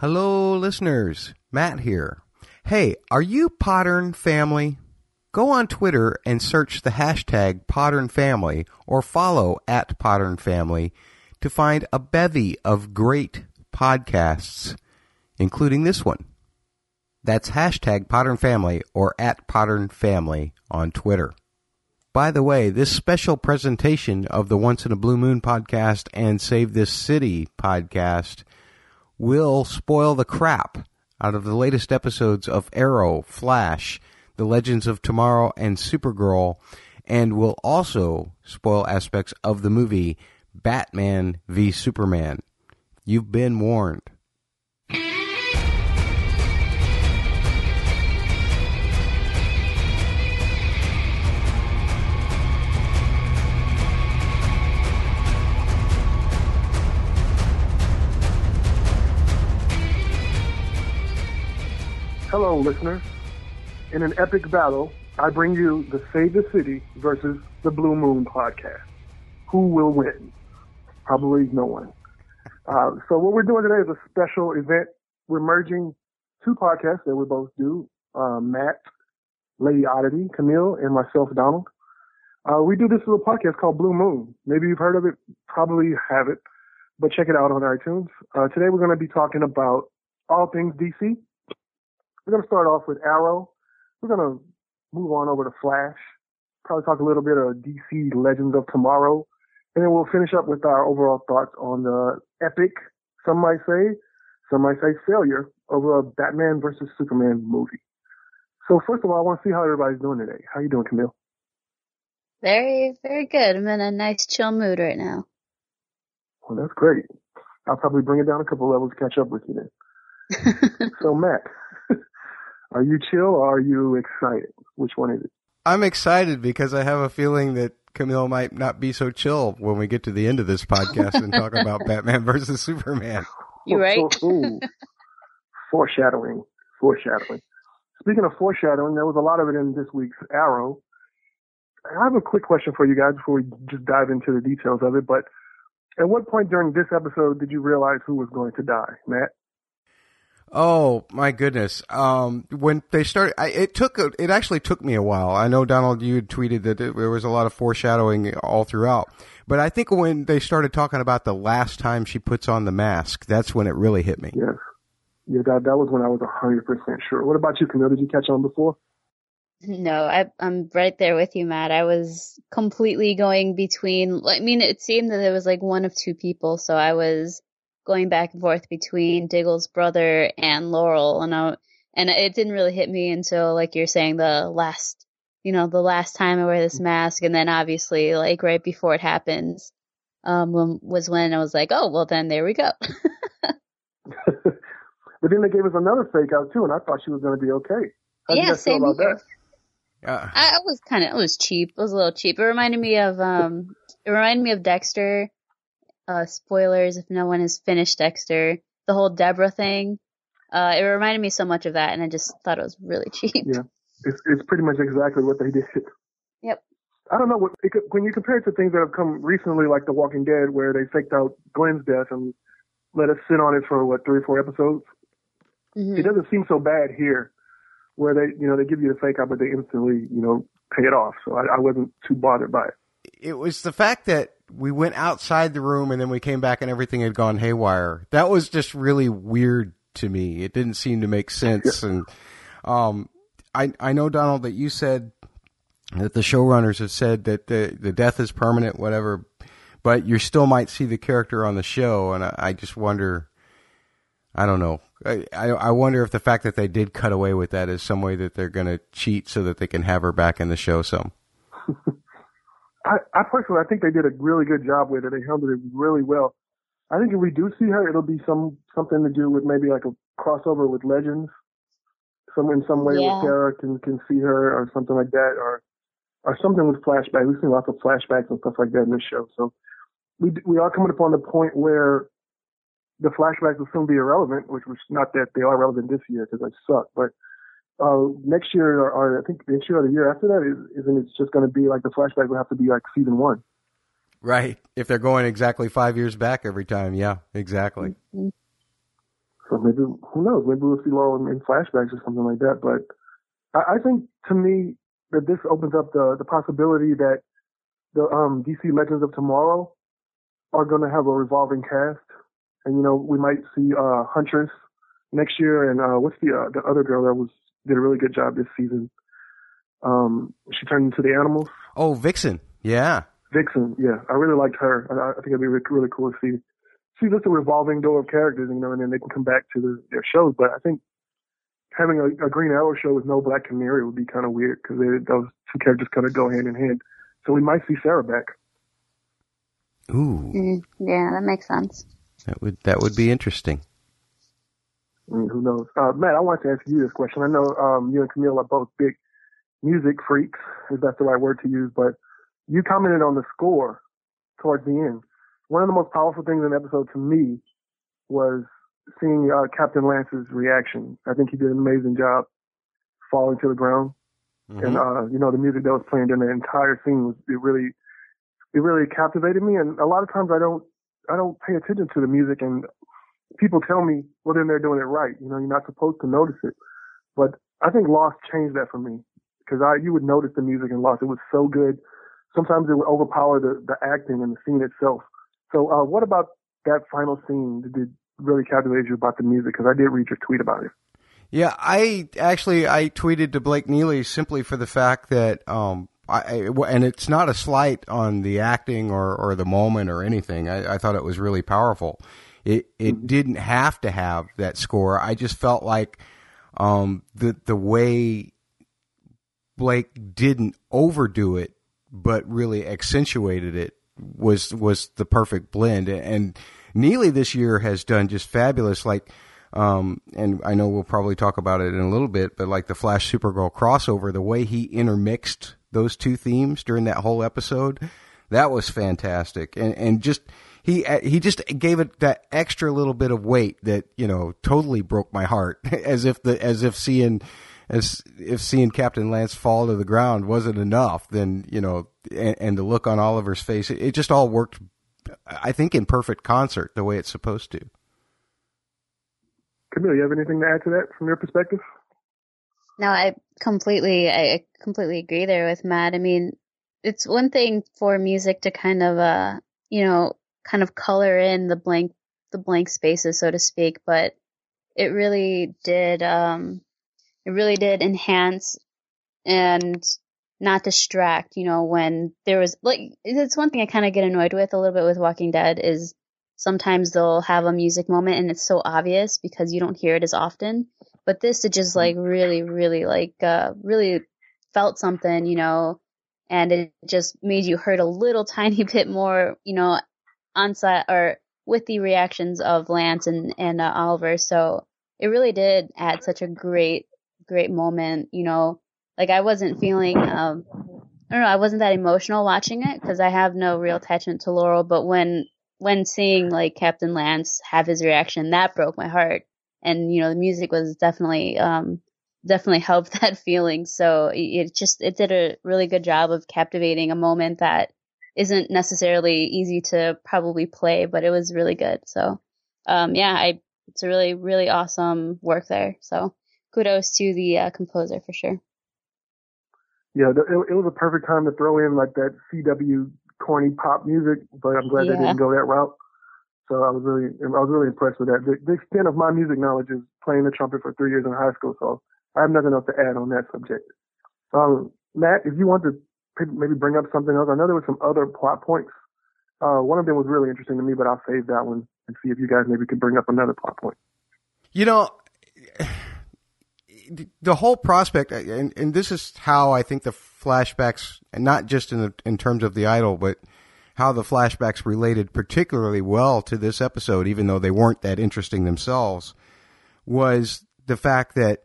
Hello, listeners. Matt here. Hey, are you Podern family? Go on Twitter and search the hashtag Podern Family or follow at Podern Family to find a bevy of great podcasts, including this one. That's hashtag Podern Family or at Podern Family on Twitter. By the way, this special presentation of the Once in a Blue Moon podcast and Save This City podcast will spoil the crap out of the latest episodes of Arrow, Flash, The Legends of Tomorrow, and Supergirl, and will also spoil aspects of the movie Batman v Superman. You've been warned. Hello, listeners. In an epic battle, I bring you the Save the City versus the Blue Moon podcast. Who will win? Probably no one. Uh, so what we're doing today is a special event. We're merging two podcasts that we both do. Uh, Matt, Lady Oddity, Camille, and myself, Donald. Uh, we do this little podcast called Blue Moon. Maybe you've heard of it, probably have it, but check it out on iTunes. Uh, today we're going to be talking about all things DC we're going to start off with Arrow. We're going to move on over to Flash. Probably talk a little bit of DC Legends of Tomorrow. And then we'll finish up with our overall thoughts on the epic, some might say, some might say failure of a Batman versus Superman movie. So first of all, I want to see how everybody's doing today. How you doing, Camille? Very, very good. I'm in a nice chill mood right now. Well, that's great. I'll probably bring it down a couple levels to catch up with you then. so Matt, are you chill or are you excited? Which one is it? I'm excited because I have a feeling that Camille might not be so chill when we get to the end of this podcast and talk about Batman versus Superman. You oh, right? foreshadowing. Foreshadowing. Speaking of foreshadowing, there was a lot of it in this week's Arrow. I have a quick question for you guys before we just dive into the details of it. But at what point during this episode did you realize who was going to die, Matt? Oh my goodness! Um, when they started, I, it took a, it actually took me a while. I know Donald, you had tweeted that it, there was a lot of foreshadowing all throughout, but I think when they started talking about the last time she puts on the mask, that's when it really hit me. Yes, yeah, that that was when I was hundred percent sure. What about you, Camille? Did you catch on before? No, I, I'm right there with you, Matt. I was completely going between. I mean, it seemed that it was like one of two people, so I was going back and forth between Diggle's brother and Laurel, and I, and it didn't really hit me until like you're saying the last, you know, the last time I wear this mask, and then obviously like right before it happens, um, was when I was like, oh well, then there we go. but then they gave us another fake out too, and I thought she was going to be okay. How yeah, same about here. that? Uh, I, I was kind of, it was cheap. It was a little cheap. It reminded me of, um, it reminded me of Dexter uh, spoilers if no one has finished Dexter, the whole Deborah thing. Uh, it reminded me so much of that, and I just thought it was really cheap. Yeah, it's it's pretty much exactly what they did. Yep. I don't know what it, when you compare it to things that have come recently, like The Walking Dead, where they faked out Glenn's death and let us sit on it for what three or four episodes. Mm-hmm. It doesn't seem so bad here, where they you know they give you the fake out, but they instantly you know pay it off. So I, I wasn't too bothered by it. It was the fact that we went outside the room and then we came back and everything had gone haywire. That was just really weird to me. It didn't seem to make sense. And um, I I know Donald that you said that the showrunners have said that the the death is permanent, whatever. But you still might see the character on the show, and I, I just wonder. I don't know. I, I I wonder if the fact that they did cut away with that is some way that they're going to cheat so that they can have her back in the show some. I, I personally, I think they did a really good job with it. They handled it really well. I think if we do see her, it'll be some something to do with maybe like a crossover with Legends. Some in some way Yeah. where Sara can can see her or something like that, or or something with flashback. We've seen lots of flashbacks and stuff like that in this show. So we we are coming upon the point where the flashbacks will soon be irrelevant, which was not that they are relevant this year because they suck, but uh, next year or, or I think next year or the year after that is, isn't it just going to be like the flashback will have to be like season one. Right. If they're going exactly five years back every time, yeah, exactly. So maybe who knows? Maybe we'll see Laurel in, in flashbacks or something like that. But I, I think to me that this opens up the the possibility that the um, DC Legends of Tomorrow are going to have a revolving cast, and you know we might see uh, Huntress next year, and uh, what's the uh, the other girl that was did a really good job this season? Um, she turned into the animals. Oh, Vixen. Yeah. Vixen. Yeah, I really liked her. I, I think it'd be really, really cool to see see just a revolving door of characters, you know, and then they can come back to the, their shows. But I think having a, a Green Arrow show with no Black Canary would be kind of weird because those two characters kind of go hand in hand. So we might see Sara back. Ooh. Mm, yeah, that makes sense. That would that would be interesting. I mean, who knows? Uh, Matt, I wanted to ask you this question. I know um, you and Camille are both big music freaks, if that's the right word to use, but you commented on the score towards the end. One of the most powerful things in the episode to me was seeing uh, Captain Lance's reaction. I think he did an amazing job falling to the ground. Mm-hmm. And, uh, you know, the music that was playing during the entire scene was, it really, it really captivated me. And a lot of times I don't, I don't pay attention to the music and people tell me, well, then they're doing it right. You know, you're not supposed to notice it. But I think Lost changed that for me because I, you would notice the music in Lost. It was so good. Sometimes it would overpower the, the acting and the scene itself. So, uh, what about that final scene did really captivate you about the music? Because I did read your tweet about it. Yeah, I actually I tweeted to Blake Neely simply for the fact that um I and it's not a slight on the acting or or the moment or anything. I, I thought it was really powerful. It it mm-hmm. didn't have to have that score. I just felt like um the the way Blake didn't overdo it, but really accentuated it was was the perfect blend. And Neely this year has done just fabulous. Like, um, and I know we'll probably talk about it in a little bit, but like the Flash Supergirl crossover, the way he intermixed those two themes during that whole episode, that was fantastic. And and just he he just gave it that extra little bit of weight that you know totally broke my heart, as if the as if seeing as if seeing Captain Lance fall to the ground wasn't enough, then you know, and, and the look on Oliver's face, it, it, just all worked. I think in perfect concert, the way it's supposed to. Camille, you have anything to add to that from your perspective? No, I completely, I completely agree there with Matt. I mean, it's one thing for music to kind of, uh, you know, kind of color in the blank, the blank spaces, so to speak, but it really did, um, it really did enhance and not distract, you know, when there was like it's one thing I kind of get annoyed with a little bit with Walking Dead is sometimes they'll have a music moment and it's so obvious because you don't hear it as often. But this it just like really, really like uh really felt something, you know, and it just made you hurt a little tiny bit more, you know, on set or with the reactions of Lance and and uh, Oliver. So it really did add such a great great moment, you know, like I wasn't feeling, um, I don't know, I wasn't that emotional watching it because I have no real attachment to Laurel, but when, when seeing like Captain Lance have his reaction, that broke my heart. And, you know, the music was definitely, um, definitely helped that feeling. So it just, it did a really good job of captivating a moment that isn't necessarily easy to probably play, but it was really good. So, um, yeah, I, it's a really, really awesome work there. So kudos to the uh, composer for sure. Yeah, it, it, was a perfect time to throw in like that CW corny pop music, but I'm glad yeah. they didn't go that route. So I was really, I was really impressed with that. The, the extent of my music knowledge is playing the trumpet for three years in high school, so I have nothing else to add on that subject. Um, Matt, if you want to maybe bring up something else, I know there were some other plot points. Uh, one of them was really interesting to me, but I'll save that one and see if you guys maybe could bring up another plot point. You know, the whole prospect, and, and this is how I think the flashbacks, and not just in the, in terms of the idol, but how the flashbacks related particularly well to this episode, even though they weren't that interesting themselves, was the fact that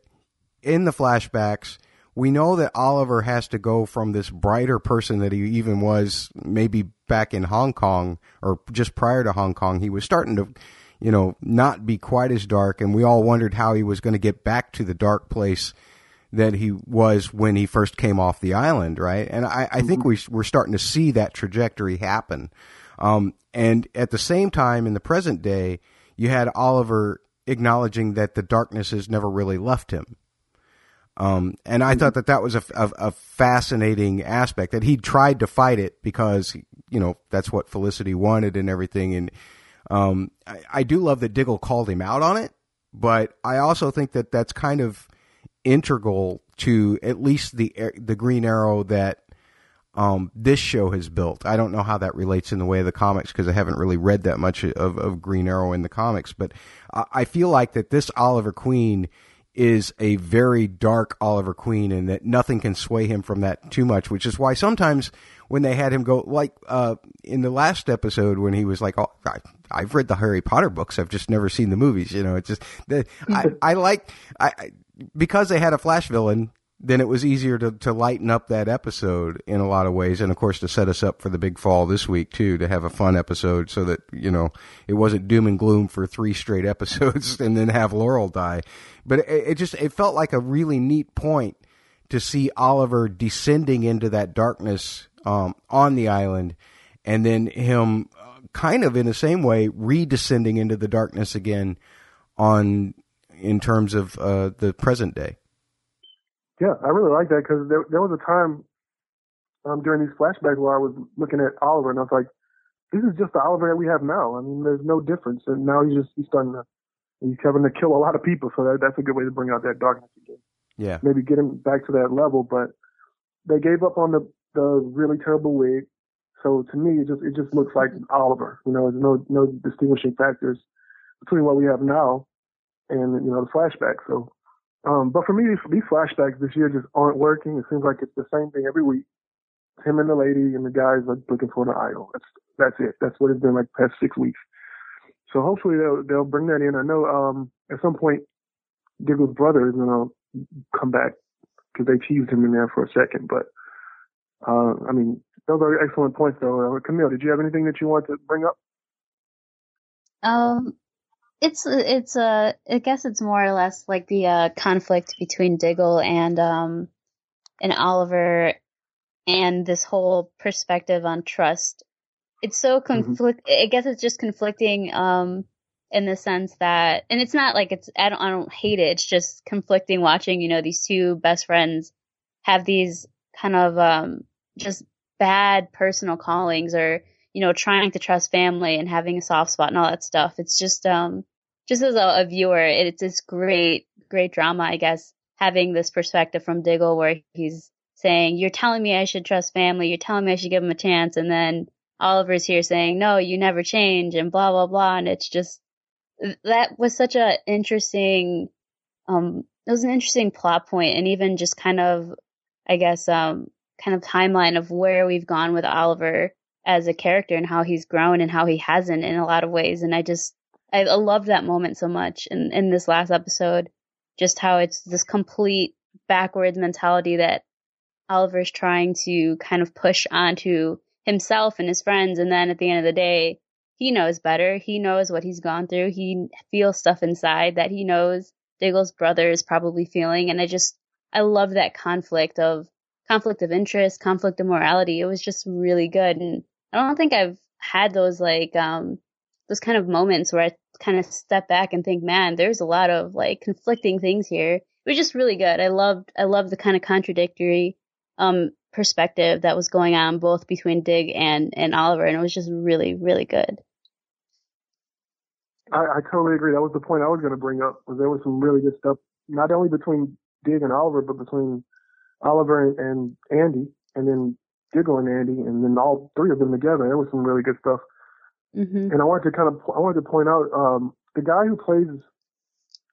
in the flashbacks, we know that Oliver has to go from this brighter person that he even was maybe back in Hong Kong or just prior to Hong Kong. He was starting to you know, not be quite as dark. And we all wondered how he was going to get back to the dark place that he was when he first came off the island, right? And I, I think mm-hmm. we, we're starting to see that trajectory happen. Um, and at the same time, in the present day, you had Oliver acknowledging that the darkness has never really left him. Um, and I thought that that was a, a, a, fascinating aspect that he tried to fight it because, you know, that's what Felicity wanted and everything. And, um, I, I do love that Diggle called him out on it, but I also think that that's kind of integral to at least the, the Green Arrow that, um, this show has built. I don't know how that relates in the way of the comics because I haven't really read that much of, of Green Arrow in the comics, but I, I feel like that this Oliver Queen is a very dark Oliver Queen and that nothing can sway him from that too much, which is why sometimes when they had him go, like, uh, in the last episode when he was like, oh, I, I've read the Harry Potter books. I've just never seen the movies. You know, it's just, the, I, I like, I, because they had a Flash villain, then it was easier to, to lighten up that episode in a lot of ways. And of course, to set us up for the big fall this week too, to have a fun episode so that, you know, it wasn't doom and gloom for three straight episodes and then have Laurel die. But it, it just, it felt like a really neat point to see Oliver descending into that darkness, um, on the island and then him uh, kind of in the same way redescending into the darkness again on, in terms of, uh, the present day. Yeah, I really like that because there, there was a time um, during these flashbacks where I was looking at Oliver and I was like, this is just the Oliver that we have now. I mean, there's no difference. And now he's just, he's starting to, he's having to kill a lot of people. So that, that's a good way to bring out that darkness again. Yeah. Maybe get him back to that level. But they gave up on the, the really terrible wig. So to me, it just, it just looks like Oliver. You know, there's no, no distinguishing factors between what we have now and, you know, the flashback. So um, but for me, these, these flashbacks this year just aren't working. It seems like it's the same thing every week. Him and the lady and the guys are looking for the idol. That's that's it. That's what it's been like past six weeks. So hopefully they'll they'll bring that in. I know um, at some point Diggle's brother is gonna come back because they teased him in there for a second. But uh, I mean, those are excellent points though. Uh, Camille, did you have anything that you want to bring up? Um, it's it's uh I guess it's more or less like the uh, conflict between Diggle and um and Oliver and this whole perspective on trust. It's so mm-hmm. conflict. Mm-hmm. I guess it's just conflicting um in the sense that and it's not like it's I don't I don't hate it. It's just conflicting watching you know these two best friends have these kind of um just bad personal callings or you know trying to trust family and having a soft spot and all that stuff. It's just um just as a, a viewer, it's this great, great drama, I guess, having this perspective from Diggle where he's saying, you're telling me I should trust family. You're telling me I should give him a chance. And then Oliver's here saying, no, you never change and blah, blah, blah. And it's just, that was such a interesting, um, it was an interesting plot point and even just kind of, I guess, um, kind of timeline of where we've gone with Oliver as a character and how he's grown and how he hasn't in a lot of ways. And I just, I, love that moment so much in, in this last episode. Just how it's this complete backwards mentality that Oliver's trying to kind of push onto himself and his friends. And then at the end of the day, he knows better. He knows what he's gone through. He feels stuff inside that he knows Diggle's brother is probably feeling. And I just, I love that conflict of conflict of interest, conflict of morality. It was just really good. And I don't think I've had those like, um, those kind of moments where I kind of step back and think, man, there's a lot of like conflicting things here. It was just really good. I loved, I loved the kind of contradictory, um, perspective that was going on both between Dig and, and Oliver. And it was just really, really good. I, I totally agree. That was the point I was going to bring up was there was some really good stuff, not only between Dig and Oliver, but between Oliver and, and Andy and then Diggle and Andy and then all three of them together. There was some really good stuff. Mm-hmm. And I wanted to kind of I wanted to point out um, the guy who plays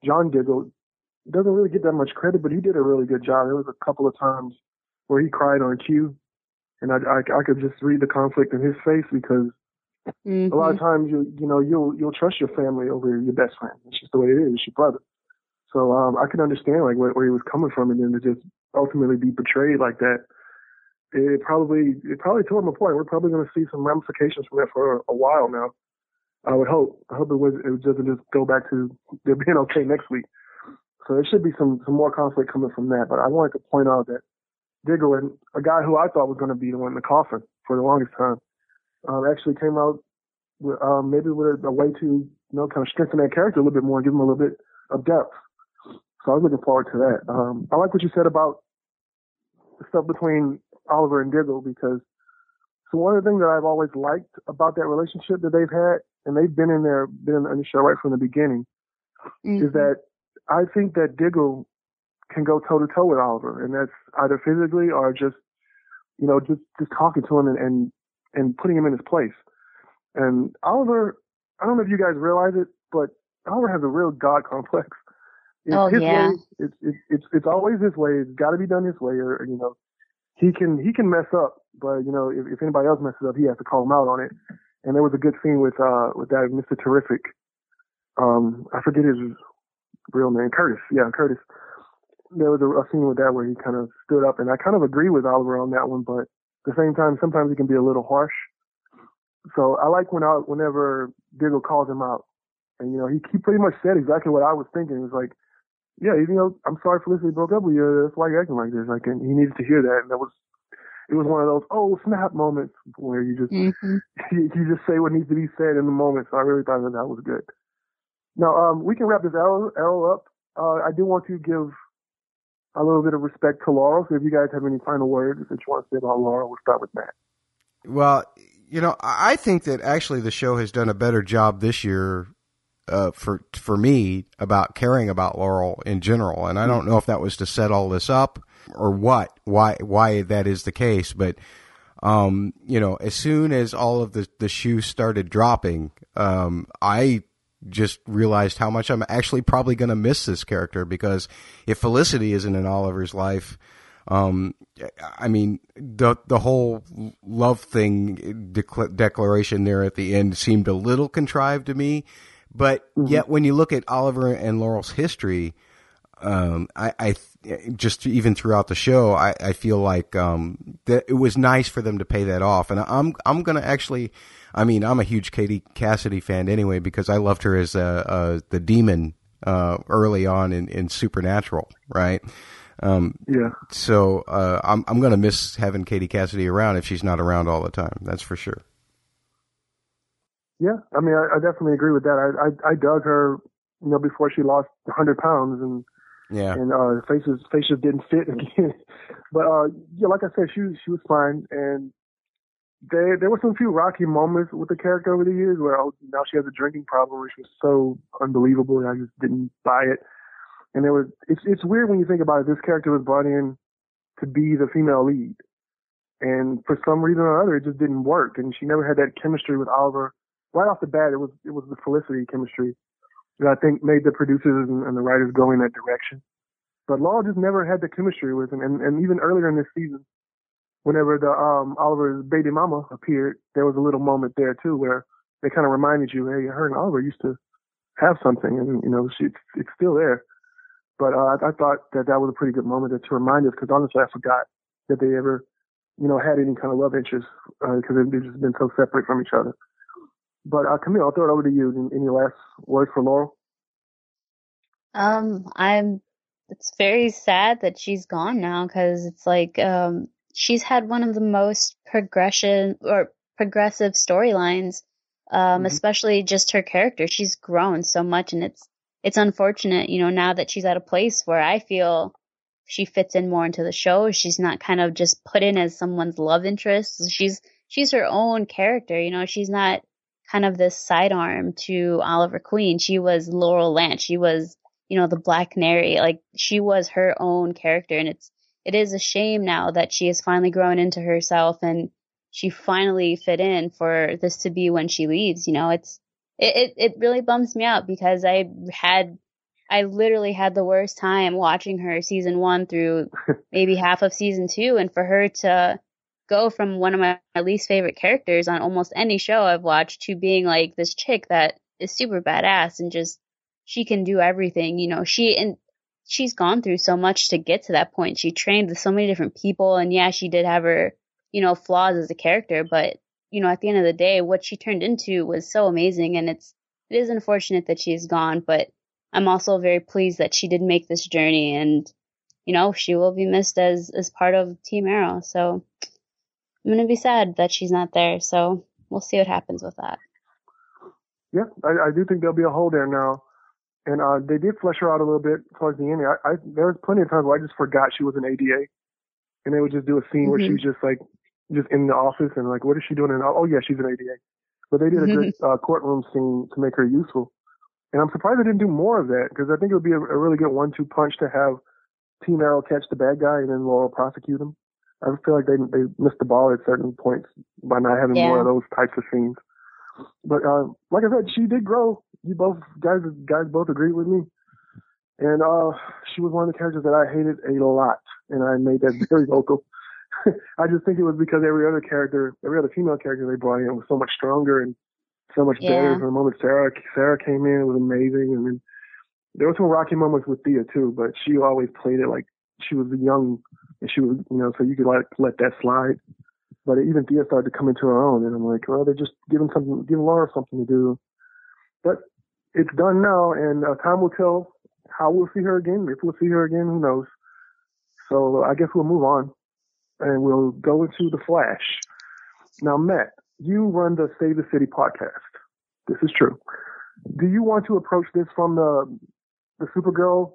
John Diggle doesn't really get that much credit, but he did a really good job. There was a couple of times where he cried on cue, and I, I, I could just read the conflict in his face because mm-hmm. a lot of mm-hmm. times you you know you'll you'll trust your family over your best friend. It's just the way it is. It's your brother. So um, I can understand like where, where he was coming from, and then to just ultimately be betrayed like that it probably it probably tore him apart. We're probably going to see some ramifications from that for a, a while now. I would hope. I hope it was it doesn't just go back to they're being okay next week. So there should be some some more conflict coming from that. But I wanted to point out that Diggle and a guy who I thought was going to be the one in the coffin for the longest time, um, actually came out with, um, maybe with a, a way to you know, kind of strengthen that character a little bit more and give him a little bit of depth. So I was looking forward to that. Um, I like what you said about the stuff between Oliver and Diggle because so one of the things that I've always liked about that relationship that they've had, and they've been in there, been in the show right from the beginning, mm-hmm. is that I think that Diggle can go toe to toe with Oliver, and that's either physically or just, you know, just just talking to him and and, and putting him in his place. And Oliver, I don't know if you guys realize it, but Oliver has a real God complex. It's oh yeah. Way. It's, it's it's it's always his way. It's got to be done his way, or you know, he can he can mess up, but you know, if, if anybody else messes up, he has to call him out on it. And there was a good scene with uh with that Mr. Terrific. Um, I forget his real name, Curtis. Yeah, Curtis. There was a, a scene with that where he kind of stood up, and I kind of agree with Oliver on that one, but at the same time, sometimes he can be a little harsh. So I like when I, whenever Diggle calls him out, and you know, he he pretty much said exactly what I was thinking. It was like, yeah, you know, I'm sorry Felicity broke up with you. That's why you're acting like this. Like, and he needed to hear that, and that was it was one of those oh snap moments where you just mm-hmm. you, you, just say what needs to be said in the moment. So I really thought that that was good. Now um, we can wrap this arrow, arrow up. Uh, I do want to give a little bit of respect to Laurel. So if you guys have any final words that you want to say about Laurel, we'll start with Matt. Well, you know, I think that actually the show has done a better job this year uh, for for me about caring about Laurel in general, and I don't know if that was to set all this up or what, why why that is the case, but um, you know, as soon as all of the the shoes started dropping, um, I just realized how much I'm actually probably going to miss this character because if Felicity isn't in Oliver's life, um, I mean, the the whole love thing declaration there at the end seemed a little contrived to me. But mm-hmm. yet, when you look at Oliver and Laurel's history, um, I, I just even throughout the show, I, I feel like um, that it was nice for them to pay that off, and I'm I'm gonna actually, I mean, I'm a huge Katie Cassidy fan anyway because I loved her as a, a the demon uh, early on in, in Supernatural, right? Um, yeah. So uh, I'm I'm gonna miss having Katie Cassidy around if she's not around all the time. That's for sure. Yeah, I mean, I, I definitely agree with that. I, I I dug her, you know, before she lost 100 pounds, and yeah, and uh, faces faces didn't fit again. but uh, yeah, like I said, she she was fine, and there there were some few rocky moments with the character over the years where oh, now she has a drinking problem, which was so unbelievable, and I just didn't buy it. And there was it's it's weird when you think about it. This character was brought in to be the female lead, and for some reason or other, it just didn't work, and she never had that chemistry with Oliver right off the bat, it was it was the Felicity chemistry that I think made the producers and, and the writers go in that direction. But Law just never had the chemistry with him, and, and even earlier in this season, whenever the um Oliver's baby mama appeared, there was a little moment there too where they kind of reminded you, hey, her and Oliver used to have something, and you know, she it's still there. But uh, I, I thought that that was a pretty good moment to remind us, because honestly, I forgot that they ever, you know, had any kind of love interest because uh, they've just been so separate from each other. But uh, Camille, I'll throw it over to you. Any last words for Laurel? Um, I'm. It's very sad that she's gone now because it's like um she's had one of the most progression or progressive storylines. Um, mm-hmm. especially just her character. She's grown so much, and it's it's unfortunate, you know, now that she's at a place where I feel she fits in more into the show. She's not kind of just put in as someone's love interest. She's she's her own character, you know. She's not kind of this sidearm to Oliver Queen. She was Laurel Lance. She was, you know, the Black Canary. Like she was her own character, and it's it is a shame now that she has finally grown into herself and she finally fit in for this to be when she leaves. You know, it's it it, it really bums me out because I had I literally had the worst time watching her season one through maybe half of season two, and for her to go from one of my, my least favorite characters on almost any show I've watched to being like this chick that is super badass and just she can do everything. You know, she and she's gone through so much to get to that point. She trained with so many different people and yeah, she did have her, you know, flaws as a character, but you know, at the end of the day, what she turned into was so amazing and it's it is unfortunate that she's gone, but I'm also very pleased that she did make this journey and you know, she will be missed as as part of Team Arrow. So I'm gonna be sad that she's not there. So we'll see what happens with that. Yeah, I, I do think there'll be a hole there now. And uh, they did flesh her out a little bit towards the end. I, I there was plenty of times where I just forgot she was an ADA, and they would just do a scene mm-hmm. where she's just like just in the office and like, what is she doing? And oh yeah, she's an ADA. But they did a good uh, courtroom scene to make her useful. And I'm surprised they didn't do more of that because I think it would be a, a really good one-two punch to have Team Arrow catch the bad guy and then Laurel prosecute him. I feel like they they missed the ball at certain points by not having yeah. more of those types of scenes. But uh, like I said, she did grow. You both guys guys both agreed with me. And uh, she was one of the characters that I hated a lot, and I made that very vocal. I just think it was because every other character, every other female character they brought in was so much stronger and so much yeah. better. From the moment Sara Sara came in, it was amazing, and then there were some rocky moments with Thea too, but she always played it like she was the young and she was, you know, so you could like let that slide. But even Thea started to come into her own, and I'm like, well, they're just giving something, giving Laura something to do. But it's done now, and uh, time will tell how we'll see her again. If we'll see her again, who knows? So I guess we'll move on, and we'll go into the Flash. Now, Matt, you run the Save the City podcast. This is true. Do you want to approach this from the the Supergirl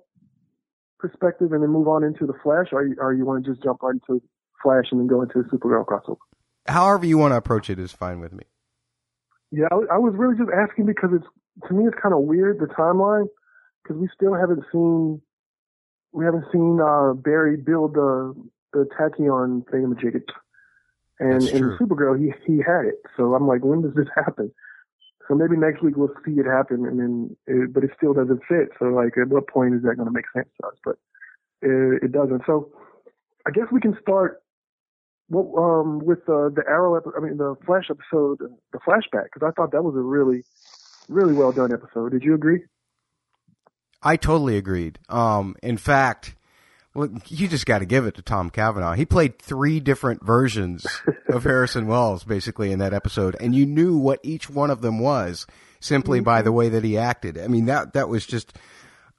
perspective and then move on into the Flash, or you, or you want to just jump right into Flash and then go into the Supergirl crossover? However you want to approach it is fine with me. Yeah, I, I was really just asking because it's to me it's kind of weird the timeline because we still haven't seen we haven't seen uh, Barry build the the tachyon thingamajigget, and in Supergirl he he had it. So I'm like, when does this happen? So maybe next week we'll see it happen, and then, it, but it still doesn't fit. So like, at what point is that going to make sense to us? But it, it doesn't. So I guess we can start um, with uh, the Arrow, I mean the Flash episode, the flashback, because I thought that was a really, really well done episode. Did you agree? I totally agreed. Um, in fact, well, you just got to give it to Tom Cavanagh. He played three different versions of Harrison Wells basically in that episode, and you knew what each one of them was simply mm-hmm. by the way that he acted. I mean that that was just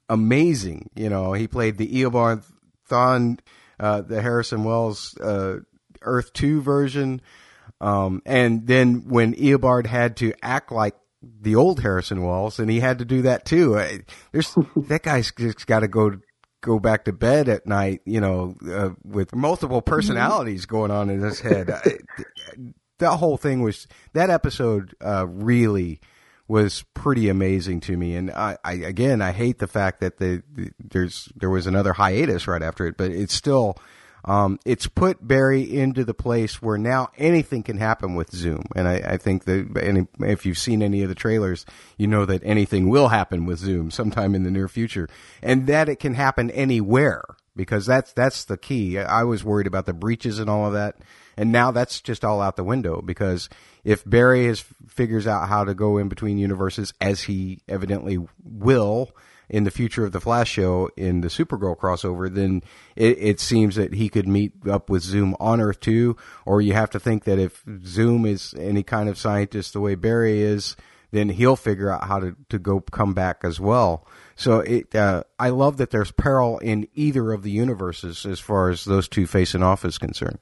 amazing. You know, he played the Eobard Thawne, uh, the Harrison Wells uh, Earth Two version, um, and then when Eobard had to act like the old Harrison Wells, and he had to do that too. There's that guy's just got to go go back to bed at night, you know, uh, with multiple mm-hmm. personalities going on in his head. that whole thing was that episode uh, really was pretty amazing to me. And I, I again, I hate the fact that the, the, there's there was another hiatus right after it, but it's still um, it's put Barry into the place where now anything can happen with Zoom. And I, I think that any, if you've seen any of the trailers, you know that anything will happen with Zoom sometime in the near future and that it can happen anywhere because that's, that's the key. I was worried about the breaches and all of that. And now that's just all out the window because if Barry is, figures out how to go in between universes as he evidently will, in the future of the Flash show in the Supergirl crossover, then it, it, seems that he could meet up with Zoom on Earth too. Or you have to think that if Zoom is any kind of scientist the way Barry is, then he'll figure out how to, to go come back as well. So it, uh, I love that there's peril in either of the universes as far as those two facing off is concerned.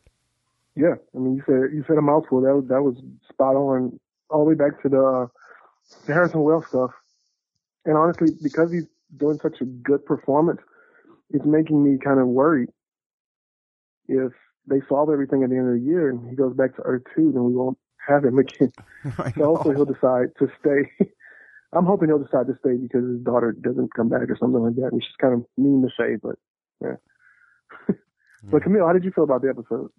Yeah, I mean, you said you said a mouthful. That was, that was spot on, all the way back to the, uh, the Harrison Wells stuff. And honestly, because he's doing such a good performance, it's making me kind of worried. If they solve everything at the end of the year and he goes back to Earth 2, then we won't have him again. so hopefully he'll decide to stay. I'm hoping he'll decide to stay because his daughter doesn't come back or something like that, which is kind of mean to say, but yeah. but Camille, how did you feel about the episode?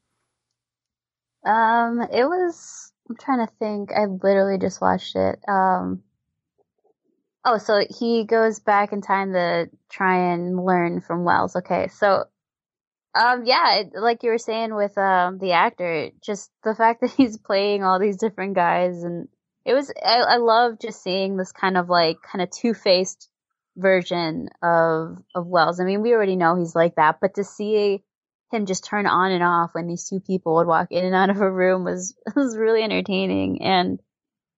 Um, it was. I'm trying to think. I literally just watched it. Um, Oh, so he goes back in time to try and learn from Wells. Okay, so um, yeah, like you were saying with um the actor, just the fact that he's playing all these different guys, and it was I, I love just seeing this kind of like kind of two faced version of of Wells. I mean, we already know he's like that, but to see him just turn on and off when these two people would walk in and out of a room was was really entertaining and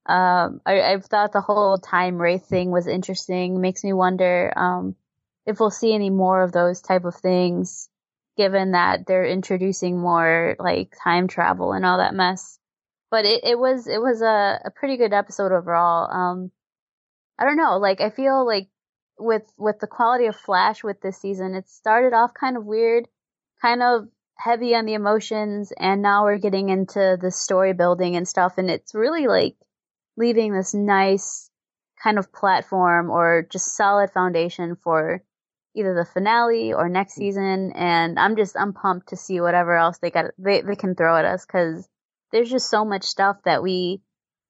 um, I, I thought the whole time wraith thing was interesting. Makes me wonder um, if we'll see any more of those type of things, given that they're introducing more like time travel and all that mess. But it, it was it was a, a pretty good episode overall. Um, I don't know, like I feel like with with the quality of Flash with this season, it started off kind of weird, kind of heavy on the emotions, and now we're getting into the story building and stuff, and it's really like leaving this nice kind of platform or just solid foundation for either the finale or next season. And I'm just I'm pumped to see whatever else they got they they can throw at us because there's just so much stuff that we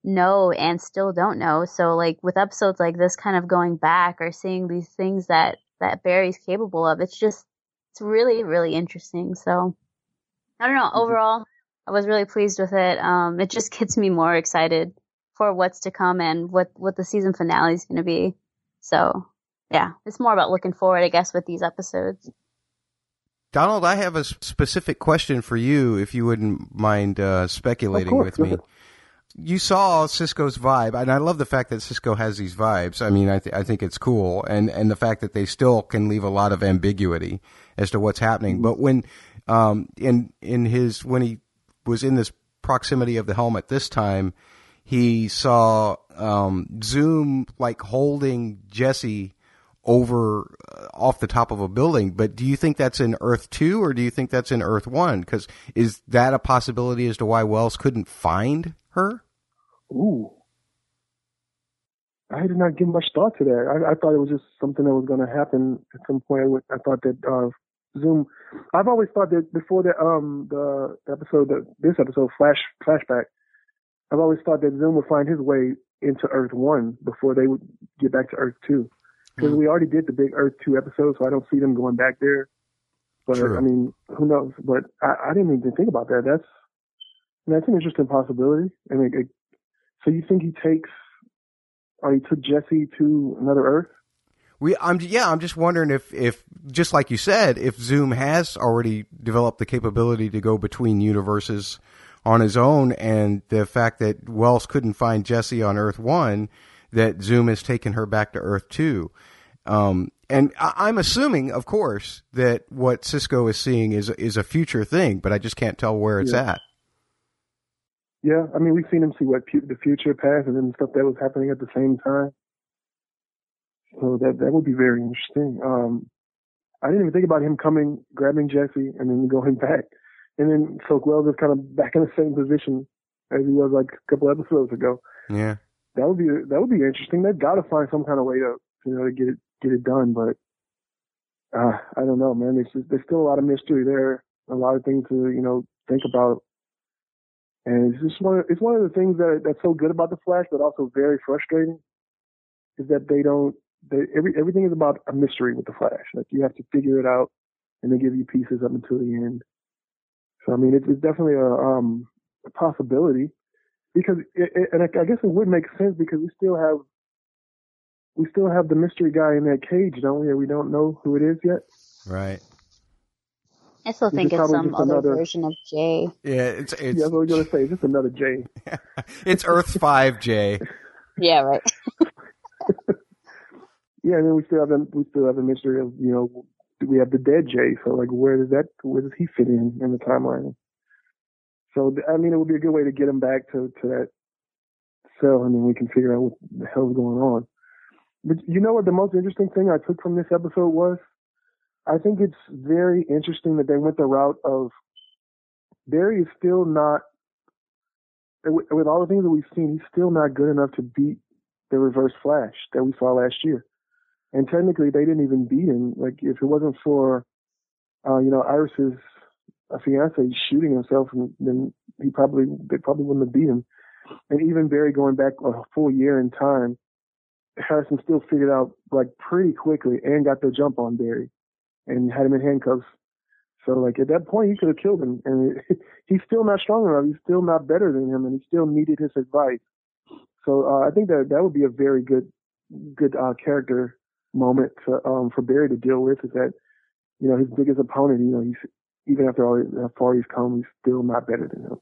know and still don't know. So like with episodes like this kind of going back or seeing these things that that Barry's capable of, it's just it's really really interesting. So I don't know, mm-hmm. overall I was really pleased with it. Um it just gets me more excited for what's to come and what what the season finale is going to be. So, yeah, it's more about looking forward, I guess, with these episodes. Donald, I have a specific question for you, if you wouldn't mind uh, speculating with me you saw Cisco's vibe, and I love the fact that Cisco has these vibes. I mean, I, th- I think it's cool, and and the fact that they still can leave a lot of ambiguity as to what's happening. But when, um, in in his when he was in this proximity of the helmet this time, he saw um, Zoom like holding Jesse over uh, off the top of a building. But do you think that's in Earth two, or do you think that's in Earth one? Because is that a possibility as to why Wells couldn't find her? Ooh. I did not give much thought to that. I, I thought it was just something that was going to happen at some point. I thought that uh, Zoom. I've always thought that before the um the episode, this episode, flash flashback. I've always thought that Zoom would find his way into Earth One before they would get back to Earth Two, because mm. we already did the big Earth Two episode, so I don't see them going back there. But True. I mean, who knows? But I, I didn't even think about that. That's that's an interesting possibility. I mean, it, so you think he takes, or he took Jesse to another Earth? We, I'm, yeah, I'm just wondering if, if, just like you said, if Zoom has already developed the capability to go between universes on his own, and the fact that Wells couldn't find Jesse on Earth One, that Zoom has taken her back to Earth Two. Um, and I, am assuming, of course, that what Cisco is seeing is is a future thing, but I just can't tell where it's yeah. at. Yeah, I mean, we've seen him see what pu- the future, past, and then stuff that was happening at the same time. So that that would be very interesting. Um, I didn't even think about him coming, grabbing Jesse, and then going back, and then so Wells is kind of back in the same position as he was like a couple episodes ago. Yeah, that would be that would be interesting. They've got to find some kind of way to you know to get it get it done, but uh, I don't know, man. There's just, there's still a lot of mystery there, a lot of things to you know think about and it's just one of, it's one of the things that that's so good about the Flash, but also very frustrating, is that they don't they every everything is about a mystery with the Flash. Like you have to figure it out, and they give you pieces up until the end. So I mean, it's, it's definitely a um a possibility because it, it, and I, I guess it would make sense because we still have we still have the mystery guy in that cage, don't we? We don't know who it is yet. Right. I still think it's some other another, version of Jay. Yeah, it's it's. Yeah, I was going to say it's just another Jay. it's Earth Five Jay. yeah, right. yeah, and then we still have the, we still have the mystery of you know we have the dead Jay. So like, where does that where does he fit in in the timeline? So I mean, it would be a good way to get him back to to that cell, and then we can figure out what the hell's going on. But you know what? The most interesting thing I took from this episode was I think it's very interesting that they went the route of Barry is still not, with all the things that we've seen, he's still not good enough to beat the Reverse Flash that we saw last year. And technically, they didn't even beat him. Like if it wasn't for, uh, you know, Iris's fiance shooting himself, then he probably they probably wouldn't have beat him. And even Barry going back a full year in time, Harrison still figured out like pretty quickly and got the jump on Barry and had him in handcuffs. So like at that point, he could have killed him, and it, he's still not strong enough. He's still not better than him, and he still needed his advice. So uh, I think that that would be a very good, good uh, character moment to, um, for Barry to deal with. Is that you know his biggest opponent? You know he's even after all how far he's come, he's still not better than him.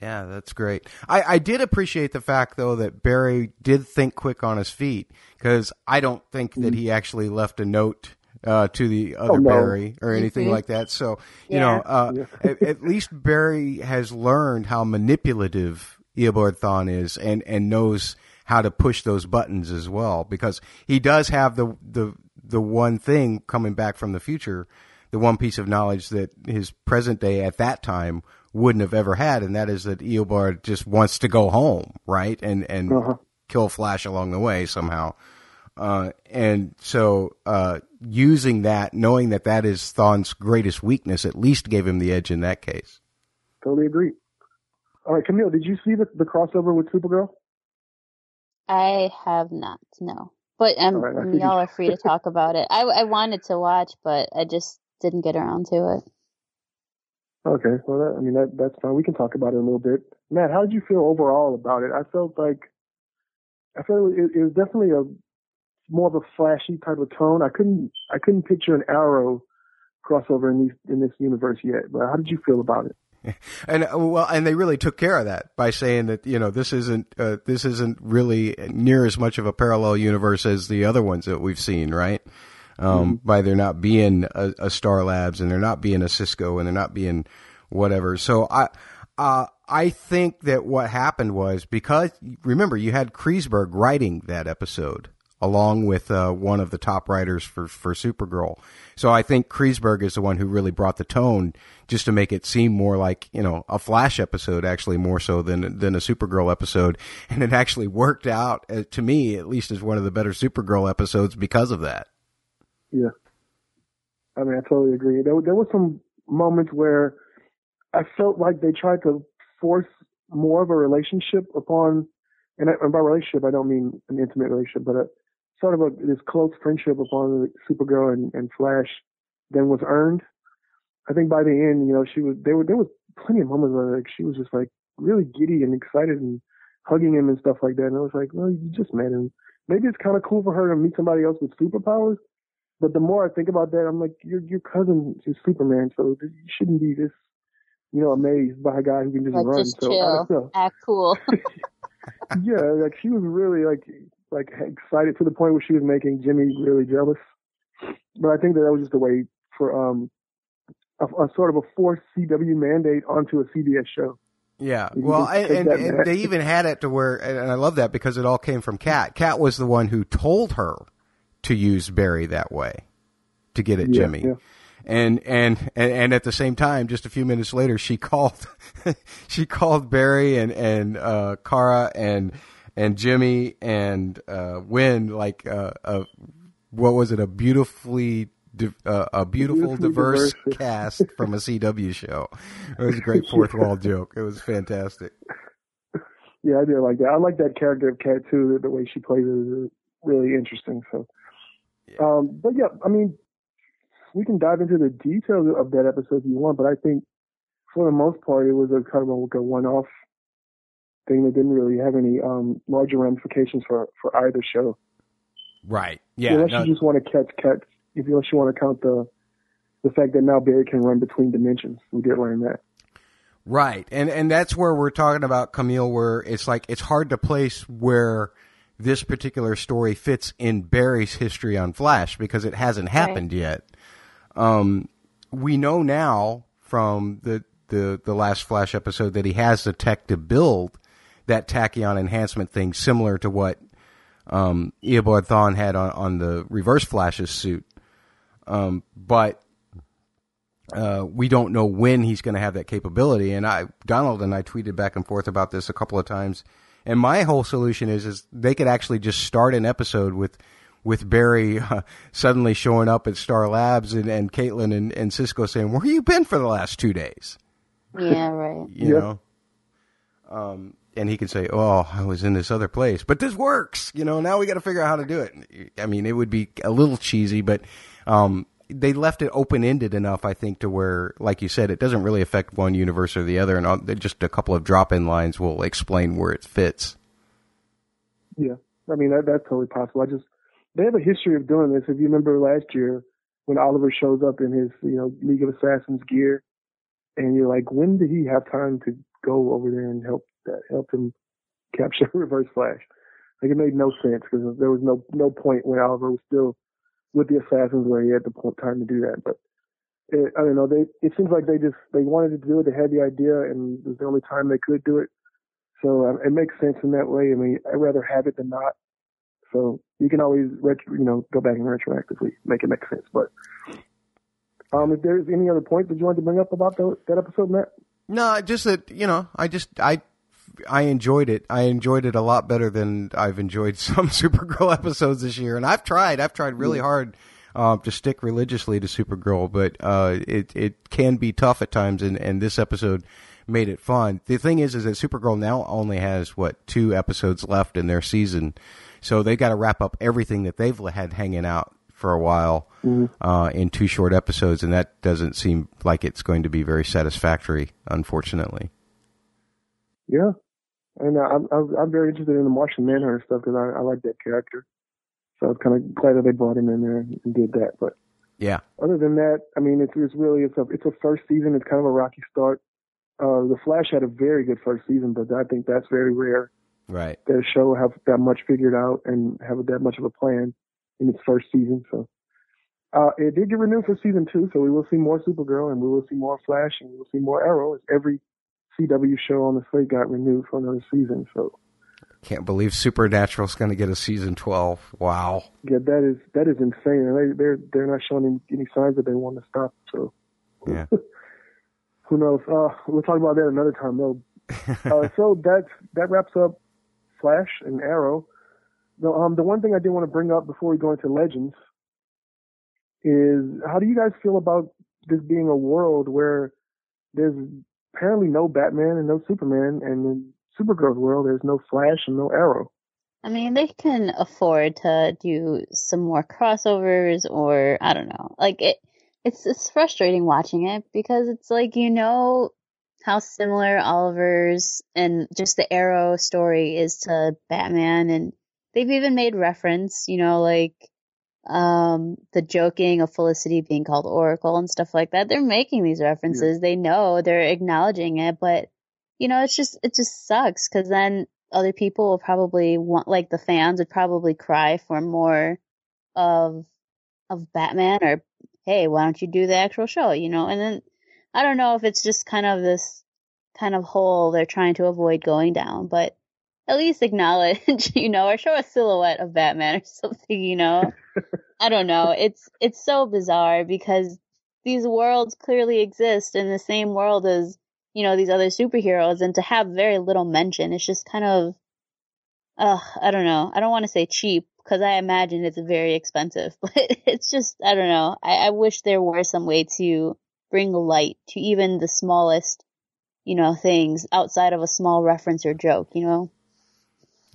Yeah, that's great. I, I did appreciate the fact though that Barry did think quick on his feet because I don't think that mm-hmm. he actually left a note uh, to the other oh, no. Barry or anything mm-hmm. like that. So you yeah. know, uh, yeah. at, at, least Barry has learned how manipulative Eobard Thawne is, and and knows how to push those buttons as well because he does have the the the one thing coming back from the future, the one piece of knowledge that his present day at that time wouldn't have ever had, and that is that Eobard just wants to go home, right, and and uh-huh. kill Flash along the way somehow. Uh, and so, uh, using that, knowing that that is Thawne's greatest weakness, at least gave him the edge in that case. Totally agree. All right, Camille, did you see the, the crossover with Supergirl? I have not, no. But um, right, y'all are free to talk about it. I, I wanted to watch, but I just didn't get around to it. Okay, well, that, I mean that that's fine. We can talk about it a little bit. Matt, how did you feel overall about it? I felt like I felt it, it was definitely a more of a flashy type of tone. I couldn't I couldn't picture an Arrow crossover in these in this universe yet. But how did you feel about it? and uh, well, and they really took care of that by saying that you know this isn't uh, this isn't really near as much of a parallel universe as the other ones that we've seen, right? Um, mm-hmm. By there not being a, a, Star Labs and there not being a Cisco and there not being whatever. So I, uh, I think that what happened was because remember you had Kreisberg writing that episode along with uh, one of the top writers for for Supergirl. So I think Kreisberg is the one who really brought the tone just to make it seem more like you know a Flash episode, actually more so than than a Supergirl episode, and it actually worked out uh, to me at least as one of the better Supergirl episodes because of that. Yeah, I mean I totally agree. There there was some moments where I felt like they tried to force more of a relationship upon, and, I, and by relationship I don't mean an intimate relationship, but a sort of a this close friendship upon Supergirl and, and Flash than was earned. I think by the end, you know, she was there were there was plenty of moments where like she was just like really giddy and excited and hugging him and stuff like that. And I was like, well, you just met him. Maybe it's kind of cool for her to meet somebody else with superpowers. But the more I think about that, I'm like, your your cousin is Superman, so you shouldn't be this, you know, amazed by a guy who can just like, run. Just so chill, act cool. yeah, like she was really like like excited to the point where she was making Jimmy really jealous. But I think that that was just a way for um a, a sort of a forced CW mandate onto a CBS show. Yeah, well, and, and they even had it to where, and I love that because it all came from Cat. Cat was the one who told her to use Barry that way to get at yeah, Jimmy. Yeah. And, and and at the same time, just a few minutes later, she called she called Barry and and uh, Kara and and Jimmy and uh, Winn like uh, a what was it a beautifully di- uh, a beautiful diverse, diverse cast from a CW show. It was a great fourth wall joke. It was fantastic. Yeah, I did like that. I like that character of Cat too. The, the way she plays it is really interesting. So, yeah. Um, but yeah, I mean, we can dive into the details of that episode if you want. But I think for the most part, it was a kind of like a one-off thing that didn't really have any um, larger ramifications for for either show. Right. Yeah. Unless no. you just want to catch catch, if unless you want to count the the fact that now Barry can run between dimensions. We did learn that. Right, and and that's where we're talking about Camille, where it's like it's hard to place where this particular story fits in Barry's history on Flash because it hasn't happened right. yet. Um, we know now from the, the the last Flash episode that he has the tech to build that tachyon enhancement thing, similar to what um, Eobard Thawne had on, on the Reverse Flash's suit. Um, but uh, we don't know when he's going to have that capability. And I, Donald and I tweeted back and forth about this a couple of times. And my whole solution is, is they could actually just start an episode with, with Barry uh, suddenly showing up at Star Labs and, and Caitlin and, and Cisco saying, where have you been for the last two days? Yeah, right. you know? Um, and he could say, "Oh, I was in this other place," but this works. You know, now we got to figure out how to do it. I mean, it would be a little cheesy, but um, they left it open ended enough, I think, to where, like you said, it doesn't really affect one universe or the other, and just a couple of drop in lines will explain where it fits. Yeah, I mean that, that's totally possible. I just they have a history of doing this. If you remember last year when Oliver shows up in his you know League of Assassins gear, and you're like, when did he have time to go over there and help that helped him capture Reverse Flash. Like it made no sense because there was no no point when Oliver was still with the Assassins where he had the time to do that. But it, I don't know. They it seems like they just they wanted to do it. They had the idea, and it was the only time they could do it. So uh, it makes sense in that way. I mean, I'd rather have it than not. So you can always, retro, you know, go back and retroactively make it make sense. But um, if there's any other point that you want to bring up about the, that episode, Matt? No, just that you know, I just I I enjoyed it. I enjoyed it a lot better than I've enjoyed some Supergirl episodes this year. And I've tried. I've tried really hard uh, to stick religiously to Supergirl, but uh, it it can be tough at times. And, and this episode made it fun. The thing is, is that Supergirl now only has what two episodes left in their season, so they got to wrap up everything that they've had hanging out for a while mm-hmm. uh, in two short episodes, and that doesn't seem like it's going to be very satisfactory, unfortunately. Yeah, and uh, I'm I'm very interested in the Martian Manhunter stuff because I, I like that character, so I was kind of glad that they brought him in there and did that. But yeah, other than that, I mean, it's it's really it's a it's a first season. It's kind of a rocky start. Uh, the Flash had a very good first season, but I think that's very rare. Right. That a show have that much figured out and have that much of a plan in its first season. So uh, it did get renewed for season two, so we will see more Supergirl and we will see more Flash and we will see more Arrow. As every CW show on the slate got renewed for another season. So can't believe Supernatural's going to get a season twelve. Wow. Yeah, that is that is insane. They, they're they're not showing any, any signs that they want to stop. So yeah. who knows? Uh, we'll talk about that another time though. uh, so that that wraps up Flash and Arrow. The, um, the one thing I did want to bring up before we go into Legends is how do you guys feel about this being a world where there's apparently no Batman and no Superman, and in Supergirl's world, there's no Flash and no Arrow. I mean, they can afford to do some more crossovers, or I don't know. Like it, it's it's frustrating watching it because it's like you know how similar Oliver's and just the Arrow story is to Batman, and they've even made reference, you know, like um, the joking of Felicity being called Oracle and stuff like that. They're making these references. Yeah. They know they're acknowledging it, but you know, it's just, it just sucks because then other people will probably want, like the fans would probably cry for more of, of Batman or, hey, why don't you do the actual show, you know? And then I don't know if it's just kind of this kind of hole they're trying to avoid going down, but at least acknowledge, you know, or show a silhouette of Batman or something, you know. I don't know. It's it's so bizarre because these worlds clearly exist in the same world as, you know, these other superheroes and to have very little mention, it's just kind of uh, I don't know. I don't want to say cheap because I imagine it's very expensive, but it's just I don't know. I, I wish there were some way to bring light to even the smallest, you know, things outside of a small reference or joke, you know?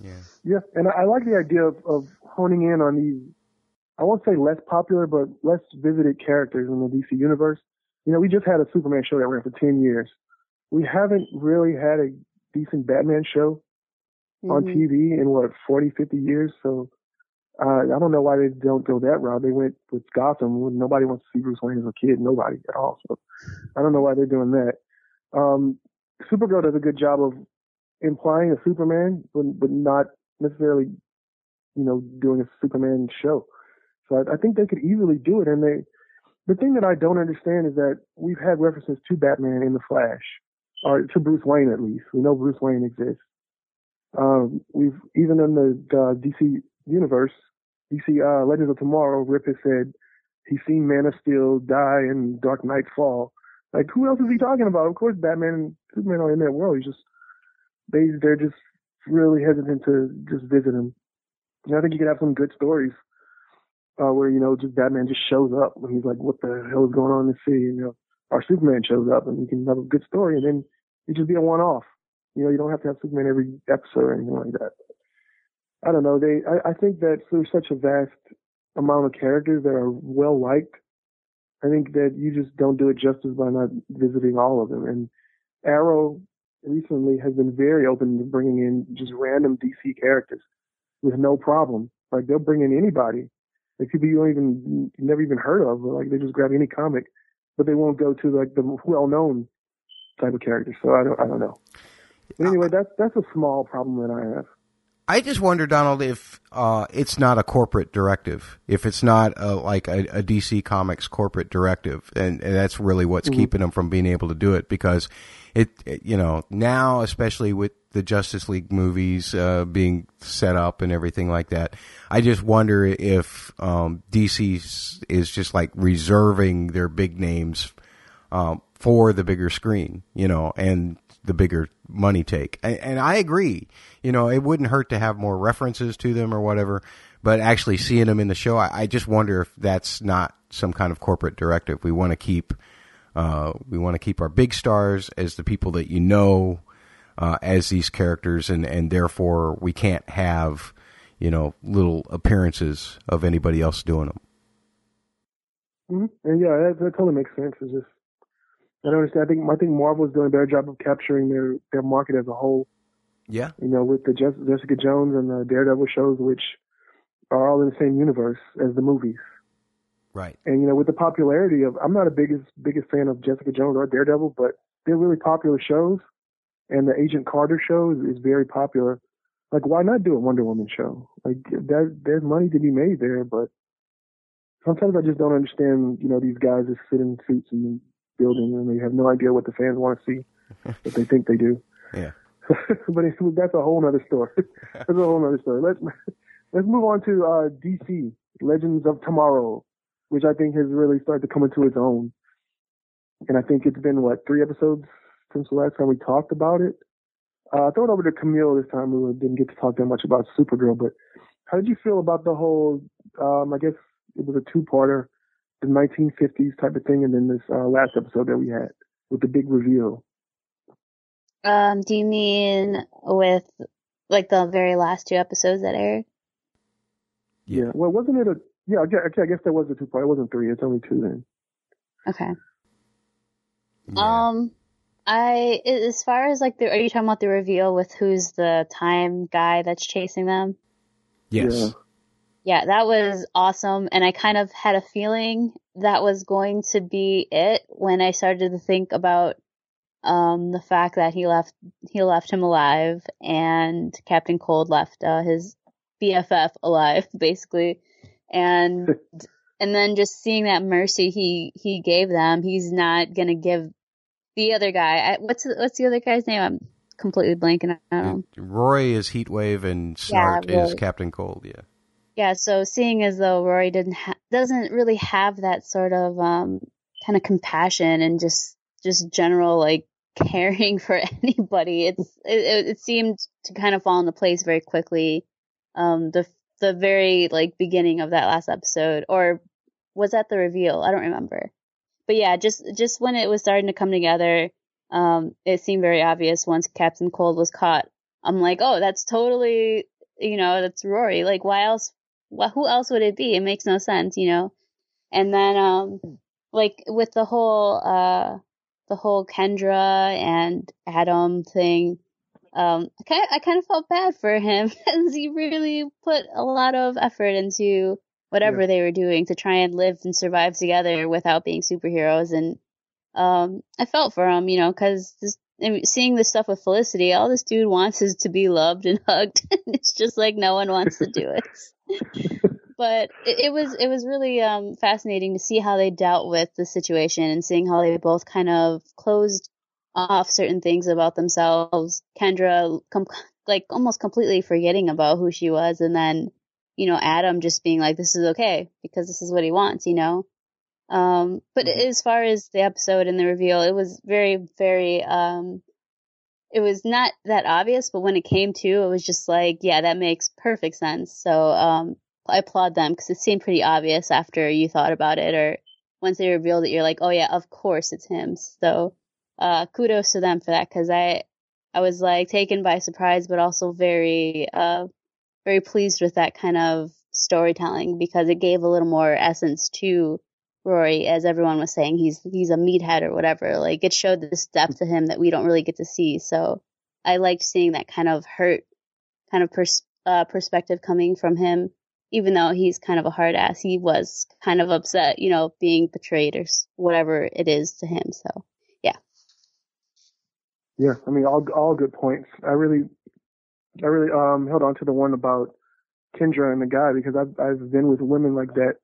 Yeah. Yeah, and I like the idea of, of honing in on these. I won't say less popular, but less visited characters in the DC universe. You know, we just had a Superman show that ran for ten years. We haven't really had a decent Batman show mm-hmm. on TV in what 40, 50 years. So uh, I don't know why they don't go that route. They went with Gotham when nobody wants to see Bruce Wayne as a kid, nobody at all. So I don't know why they're doing that. Um, Supergirl does a good job of implying a Superman, but, but not necessarily, you know, doing a Superman show. So I, I think they could easily do it. And they, the thing that I don't understand is that we've had references to Batman in the Flash, or to Bruce Wayne at least. We know Bruce Wayne exists. Um, we've even in the uh, DC universe, DC uh, Legends of Tomorrow, Rip has said he's seen Man of Steel die and Dark Knight fall. Like who else is he talking about? Of course, Batman and Superman are in that world. He's just they they're just really hesitant to just visit him. I think you could have some good stories uh, where you know just Batman just shows up and he's like, "What the hell is going on in the city?" You know, or Superman shows up and you can have a good story, and then it just be a one-off. You know, you don't have to have Superman every episode or anything like that. I don't know. They, I, I think that there's such a vast amount of characters that are well liked. I think that you just don't do it justice by not visiting all of them. And Arrow recently has been very open to bringing in just random DC characters with no problem. Like they'll bring in anybody. Like people you don't even never even heard of. Like they just grab any comic, but they won't go to like the well-known type of characters. So I don't I don't know. But uh, anyway, that's that's a small problem that I have. I just wonder, Donald, if uh, it's not a corporate directive, if it's not a, like a, a, DC Comics corporate directive, and, and that's really what's mm-hmm. keeping them from being able to do it. Because it, it you know, now especially with the Justice League movies uh, being set up and everything like that, I just wonder if um, DC is just like reserving their big names um, for the bigger screen, you know, and the bigger money take. And, and, I agree. You know, it wouldn't hurt to have more references to them or whatever, but actually seeing them in the show, I, I just wonder if that's not some kind of corporate directive. We want to keep, uh, we want to keep our big stars as the people that you know, uh, as these characters and, and therefore we can't have, you know, little appearances of anybody else doing them. Mm-hmm. And yeah, that, that totally makes sense. It's just, I don't understand. I think I think Marvel's doing a better job of capturing their their market as a whole. Yeah. You know, with the Jessica Jones and the Daredevil shows, which are all in the same universe as the movies. Right. And you know, with the popularity of, I'm not a biggest biggest fan of Jessica Jones or Daredevil, but they're really popular shows, and the Agent Carter show is, is very popular. Like, why not do a Wonder Woman show? Like, there, there's money to be made there, but sometimes I just don't understand. You know, these guys just sit in suits and building and they have no idea what the fans want to see, but they think they do. Yeah. but that's a whole other story. that's a whole other story. Let's let's move on to uh, DC Legends of Tomorrow, which I think has really started to come into its own. And I think it's been what three episodes since the last time we talked about it. Uh, throw it over to Camille this time. We didn't get to talk that much about Supergirl, but how did you feel about the whole? Um, I guess it was a two-parter the 1950s type of thing, and then this uh, last episode that we had with the big reveal. Um, do you mean with like the very last two episodes that aired? Yeah. Well, wasn't it a? Yeah, okay. I guess that was a two part. It wasn't three. It's only two then. Okay. Yeah. Um, I as far as like the, are you talking about the reveal with who's the time guy that's chasing them? Yes. Yeah yeah, that was awesome. And I kind of had a feeling that was going to be it when I started to think about um, the fact that he left he left him alive and Captain Cold left uh, his BFF alive, basically. And and then just seeing that mercy he he gave them, he's not gonna give the other guy. what's what's the other guy's name? I'm completely blanking out. Roy is Heatwave and Snart yeah, is Captain Cold. Yeah yeah, so seeing as though Rory didn't ha- doesn't really have that sort of um, kind of compassion and just just general like caring for anybody, it's it, it seemed to kind of fall into place very quickly. Um, the the very like beginning of that last episode, or was that the reveal? I don't remember. But yeah, just just when it was starting to come together, um, it seemed very obvious once Captain Cold was caught. I'm like, oh, that's totally, you know, that's Rory. Like, why else well, who else would it be? It makes no sense, you know. And then, um, like with the whole, uh, the whole Kendra and Adam thing, um, I kind of, I kind of felt bad for him because he really put a lot of effort into whatever yeah. they were doing to try and live and survive together without being superheroes. And, um, I felt for him, you know, cause just seeing the stuff with Felicity, all this dude wants is to be loved and hugged. it's just like no one wants to do it. but it, it, was it was really um, fascinating to see how they dealt with the situation and seeing how they both kind of closed off certain things about themselves. Kendra com- like almost completely forgetting about who she was, and then you know Adam just being like, "This is okay because this is what he wants," you know. Um, but mm-hmm. as far as the episode and the reveal, it was very very um, it was not that obvious, but when it came to, it was just like, yeah, that makes perfect sense. So um, I applaud them because it seemed pretty obvious after you thought about it, or once they revealed it, you're like, oh yeah, of course it's him. So uh, kudos to them for that because I I was like taken by surprise, but also very uh, very pleased with that kind of storytelling because it gave a little more essence to Rory, as everyone was saying, he's he's a meathead or whatever. Like it showed this depth to him that we don't really get to see. So I liked seeing that kind of hurt, kind of pers- uh, perspective coming from him. Even though he's kind of a hard ass, he was kind of upset, you know, being betrayed or whatever it is to him. So yeah. Yeah, I mean, all all good points. I really I really um held on to the one about Kendra and the guy because I've I've been with women like that.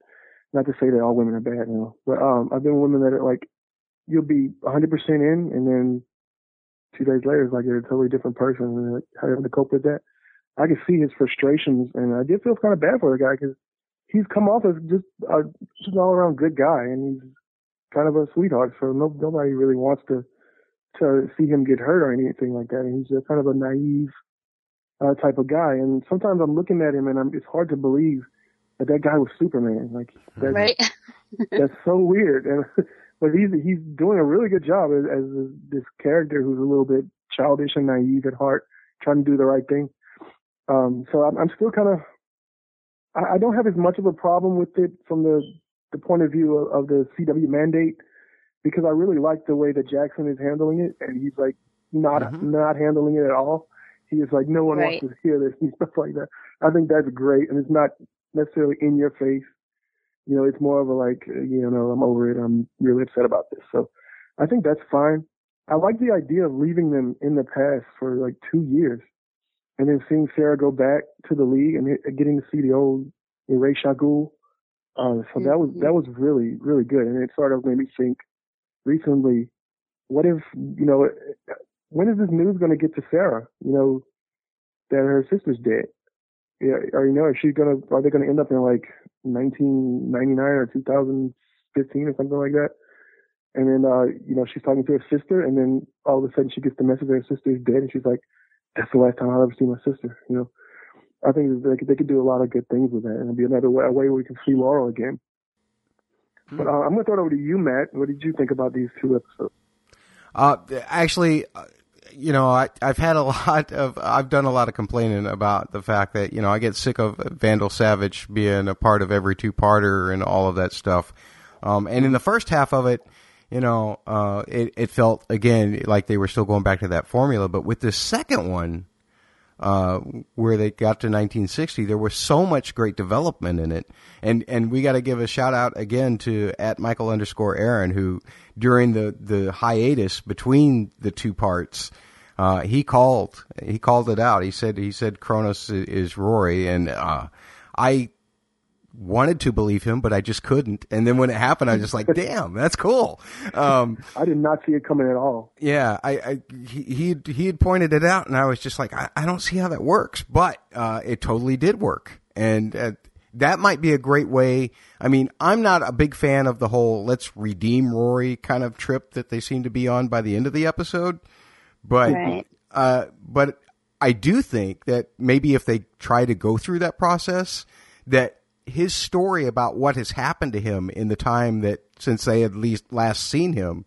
Not to say that all women are bad, you know, but um I've been women that are like you'll be 100% in, and then two days later it's like you're a totally different person, and like having to cope with that. I could see his frustrations, and I did feel kind of bad for the guy because he's come off as just a just all around good guy, and he's kind of a sweetheart. So no, nobody really wants to to see him get hurt or anything like that. And he's just kind of a naive uh, type of guy. And sometimes I'm looking at him, and I'm, it's hard to believe that that guy was Superman. Like that's, right. that's so weird. And but he's he's doing a really good job as, as this character who's a little bit childish and naive at heart, trying to do the right thing. Um, so I'm, I'm still kind of I, I don't have as much of a problem with it from the the point of view of, of the CW mandate because I really like the way that Jackson is handling it, and he's like not mm-hmm. not handling it at all. He is like no one right. wants to hear this and stuff like that. I think that's great, and it's not necessarily in your face. You know, it's more of a like, you know, I'm over it. I'm really upset about this. So I think that's fine. I like the idea of leaving them in the past for like two years and then seeing Sara go back to the league and getting to see the old Ra's al Ghul. Uh, so mm-hmm. that was that was really really good, and it sort of made me think recently, what if you know when is this news going to get to Sara? You know that her sister's dead. Yeah, or you know, is she gonna are they gonna end up in like 1999 or 2015 or something like that? And then uh, you know she's talking to her sister, and then all of a sudden she gets the message that her sister is dead, and she's like, "That's the last time I'll ever see my sister." You know, I think they could, they could do a lot of good things with that, and it'd be another way, a way we can see Laurel again. Hmm. But uh, I'm going to throw it over to you, Matt. What did you think about these two episodes? Uh, actually, uh, you know, I, I've had a lot of, I've done a lot of complaining about the fact that, you know, I get sick of Vandal Savage being a part of every two-parter and all of that stuff. Um, and in the first half of it, you know, uh, it, it felt again like they were still going back to that formula. But with the second one, uh, where they got to 1960, there was so much great development in it. And, and we got to give a shout out again to at Michael underscore Aaron, who during the, the hiatus between the two parts, uh, he called, he called it out. He said, he said Chronos is Rory. And, uh, I wanted to believe him, but I just couldn't. And then when it happened, I was just like, damn, that's cool. Um, I did not see it coming at all. Yeah. I, I he, he, he had pointed it out and I was just like, I, I don't see how that works, but, uh, it totally did work. And, uh, that might be a great way. I mean, I'm not a big fan of the whole let's redeem Rory kind of trip that they seem to be on by the end of the episode, but, right. uh, but I do think that maybe if they try to go through that process, that his story about what has happened to him in the time that since they had least last seen him,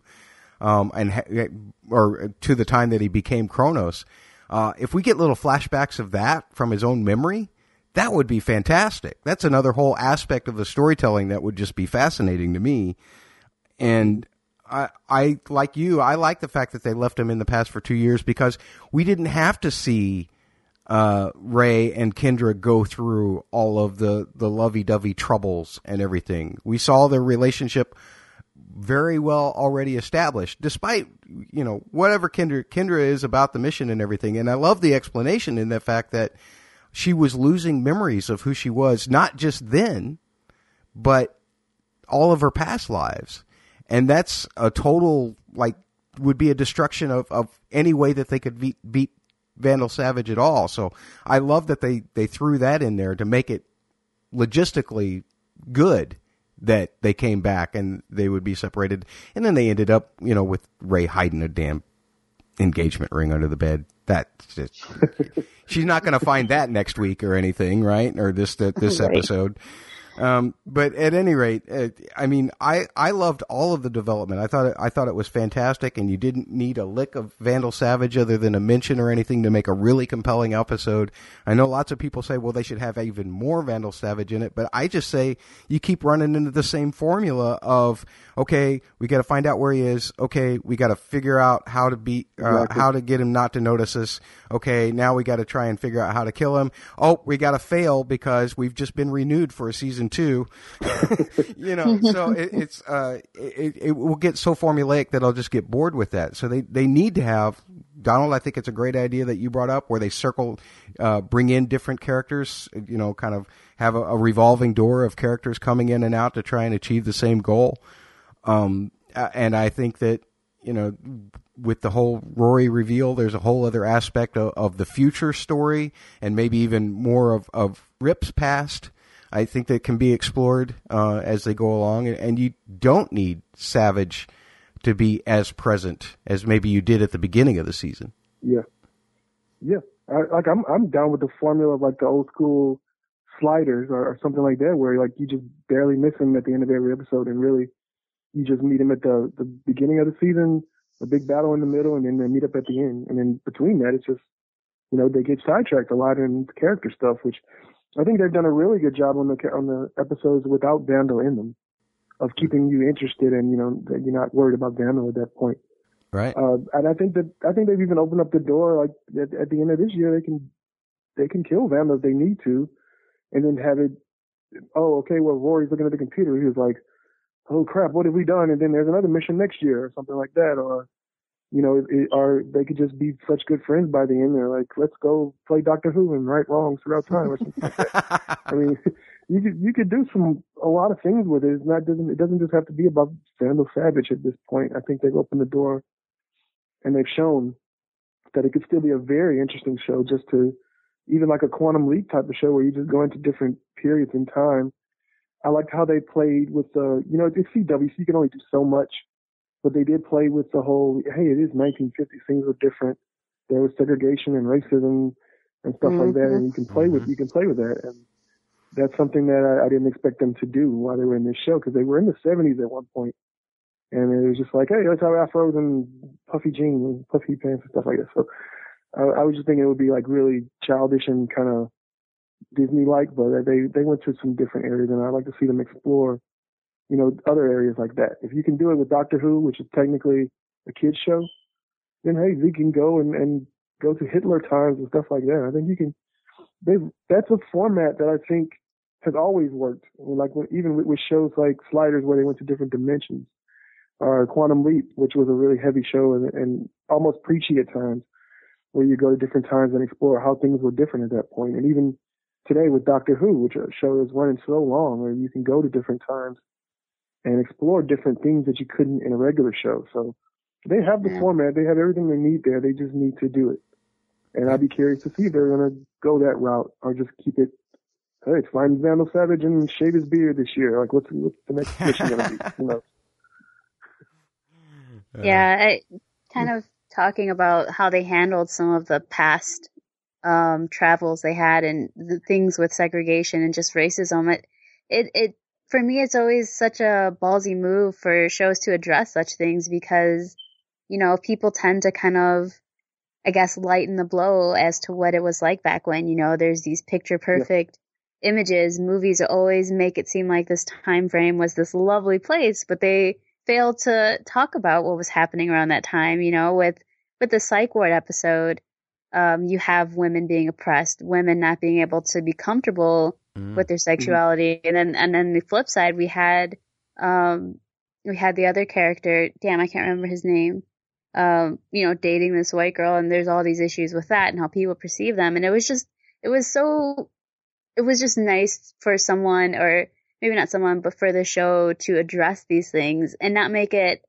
um, and ha- or to the time that he became Chronos. Uh, if we get little flashbacks of that from his own memory, that would be fantastic. That's another whole aspect of the storytelling that would just be fascinating to me. And I, I like you, I like the fact that they left him in the past for two years because we didn't have to see uh, Ray and Kendra go through all of the, the lovey dovey troubles and everything. We saw their relationship very well already established, despite, you know, whatever Kendra, Kendra is about the mission and everything. And I love the explanation in the fact that she was losing memories of who she was, not just then, but all of her past lives. And that's a total, like, would be a destruction of, of any way that they could beat, beat Vandal Savage at all. So I love that they, they threw that in there to make it logistically good that they came back and they would be separated. And then they ended up, you know, with Ray hiding a damn engagement ring under the bed. That she's not going to find that next week or anything, right? Or this this episode. Um, but at any rate, uh, I mean, I, I loved all of the development. I thought it, I thought it was fantastic, and you didn't need a lick of Vandal Savage other than a mention or anything to make a really compelling episode. I know lots of people say, well, they should have even more Vandal Savage in it, but I just say you keep running into the same formula of okay, we got to find out where he is. Okay, we got to figure out how to beat, uh, exactly. how to get him not to notice us. Okay, now we got to try and figure out how to kill him. Oh, we got to fail because we've just been renewed for a season two. you know, so it, it's uh, it, it will get so formulaic that I'll just get bored with that. So they they need to have Donald, I think it's a great idea that you brought up where they circle, uh, bring in different characters, you know, kind of have a, a, revolving door of characters coming in and out to try and achieve the same goal. Um, and I think that, you know, with the whole Rory reveal, there's a whole other aspect of, of the future story and maybe even more of, of Rip's past. I think that can be explored uh, as they go along, and, and you don't need Savage to be as present as maybe you did at the beginning of the season. Yeah, yeah. I, like I'm, I'm down with the formula of like the old school sliders or, or something like that, where like you just barely miss him at the end of every episode, and really you just meet him at the the beginning of the season, a big battle in the middle, and then they meet up at the end. And then between that, it's just you know they get sidetracked a lot in character stuff, which I think they've done a really good job on the on the episodes without Vandal in them of keeping you interested and you know that you're not worried about Vandal at that point. Right. Uh, and I think that I think they've even opened up the door like at, at the end of this year they can they can kill Vandal if they need to, and then have it. Oh, okay. Well, Rory's looking at the computer. He was like, "Oh crap, what have we done?" And then there's another mission next year or something like that, or you know, it, or they could just be such good friends by the end. They're like, let's go play Doctor Who and right wrongs throughout time or something like that. I mean, you could you could do some a lot of things with it. It's not doesn't it doesn't just have to be about Vandal Savage at this point. I think they've opened the door and they've shown that it could still be a very interesting show just to even like a quantum leap type of show where you just go into different periods in time. I liked how they played with the you know it's CW so you can only do so much but they did play with the whole, hey, it is 1950s, things were different. There was segregation and racism and stuff mm-hmm. like that, and you can play with, mm-hmm. you can play with that. And that's something that I, I didn't expect them to do while they were in this show, because they were in the 70s at one point. And it was just like, hey, let's have afros and puffy jeans and puffy pants and stuff like that. So I, I was just thinking it would be like really childish and kind of Disney-like, but they they went to some different areas, and I'd like to see them explore you know, other areas like that. If you can do it with Doctor Who, which is technically a kids show, then hey, we can go and, and go to Hitler times and stuff like that. I think you can. They that's a format that I think has always worked. like even with, shows like Sliders, where they went to different dimensions, or Quantum Leap, which was a really heavy show and, and almost preachy at times, where you go to different times and explore how things were different at that point. And even today with Doctor Who, which a show is running so long, where you can go to different times and explore different things that you couldn't in a regular show. So they have the yeah. format, they have everything they need there. They just need to do it. And I'd be curious to see if they're going to go that route or just keep it. Hey, it's find Vandal Savage and shave his beard this year. Like, what's, what's the next mission going to be? You know. Yeah, I kind of talking about how they handled some of the past um, travels they had and the things with segregation and just racism. It it it for me, it's always such a ballsy move for shows to address such things because, you know, people tend to kind of, I guess, lighten the blow as to what it was like back when, you know, there's these picture perfect yeah. images. Movies always make it seem like this time frame was this lovely place, but they fail to talk about what was happening around that time, you know, with, with the psych ward episode. Um, you have women being oppressed, women not being able to be comfortable mm. with their mm-hmm. sexuality. And then, and then the flip side, we had, um, we had the other character, damn, I can't remember his name, um, you know, dating this white girl and there's all these issues with that and how people perceive them. And it was just, it was so, it was just nice for someone or maybe not someone, but for the show to address these things and not make it,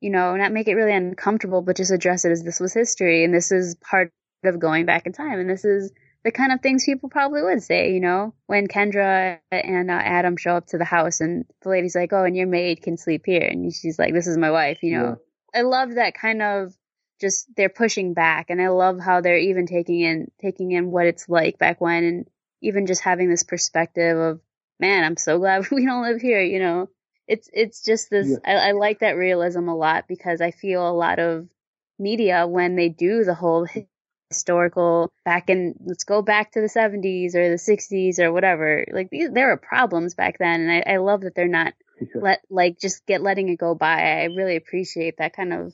you know, not make it really uncomfortable, but just address it as this was history and this is part of going back in time and this is the kind of things people probably would say, you know, when Kendra and uh, Adam show up to the house and the lady's like, "Oh, and your maid can sleep here," and she's like, "This is my wife," you know. Yeah. I love that kind of just they're pushing back, and I love how they're even taking in taking in what it's like back when, and even just having this perspective of, man, I'm so glad we don't live here, you know. It's it's just this. Yeah. I, I like that realism a lot because I feel a lot of media when they do the whole historical back in let's go back to the 70s or the 60s or whatever. Like these, there were problems back then and I, I love that they're not let like just get letting it go by. I really appreciate that kind of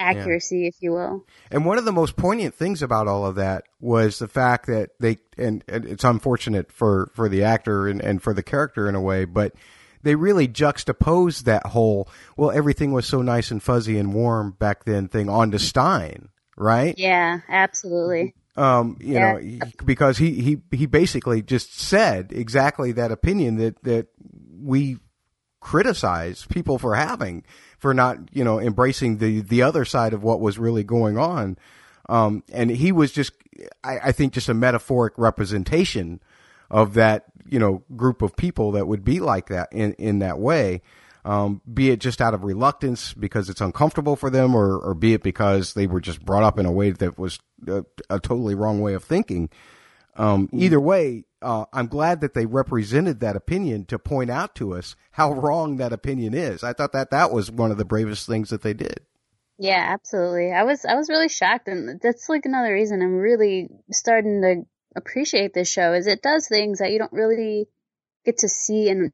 accuracy yeah. if you will. And one of the most poignant things about all of that was the fact that they and, and it's unfortunate for for the actor and, and for the character in a way but they really juxtaposed that whole well everything was so nice and fuzzy and warm back then thing onto stein right? Yeah, absolutely. Um, you Yeah. know, because he, he, he basically just said exactly that opinion that, that we criticize people for having, for not, you know, embracing the, the other side of what was really going on. Um, and he was just, I, I think just a metaphoric representation of that, you know, group of people that would be like that in, in that way. Um, be it just out of reluctance because it's uncomfortable for them or, or be it because they were just brought up in a way that was a, a totally wrong way of thinking. Um, either way, uh, I'm glad that they represented that opinion to point out to us how wrong that opinion is. I thought that that was one of the bravest things that they did. Yeah, absolutely. I was I was really shocked, and that's like another reason I'm really starting to appreciate this show. Is it does things that you don't really get to see in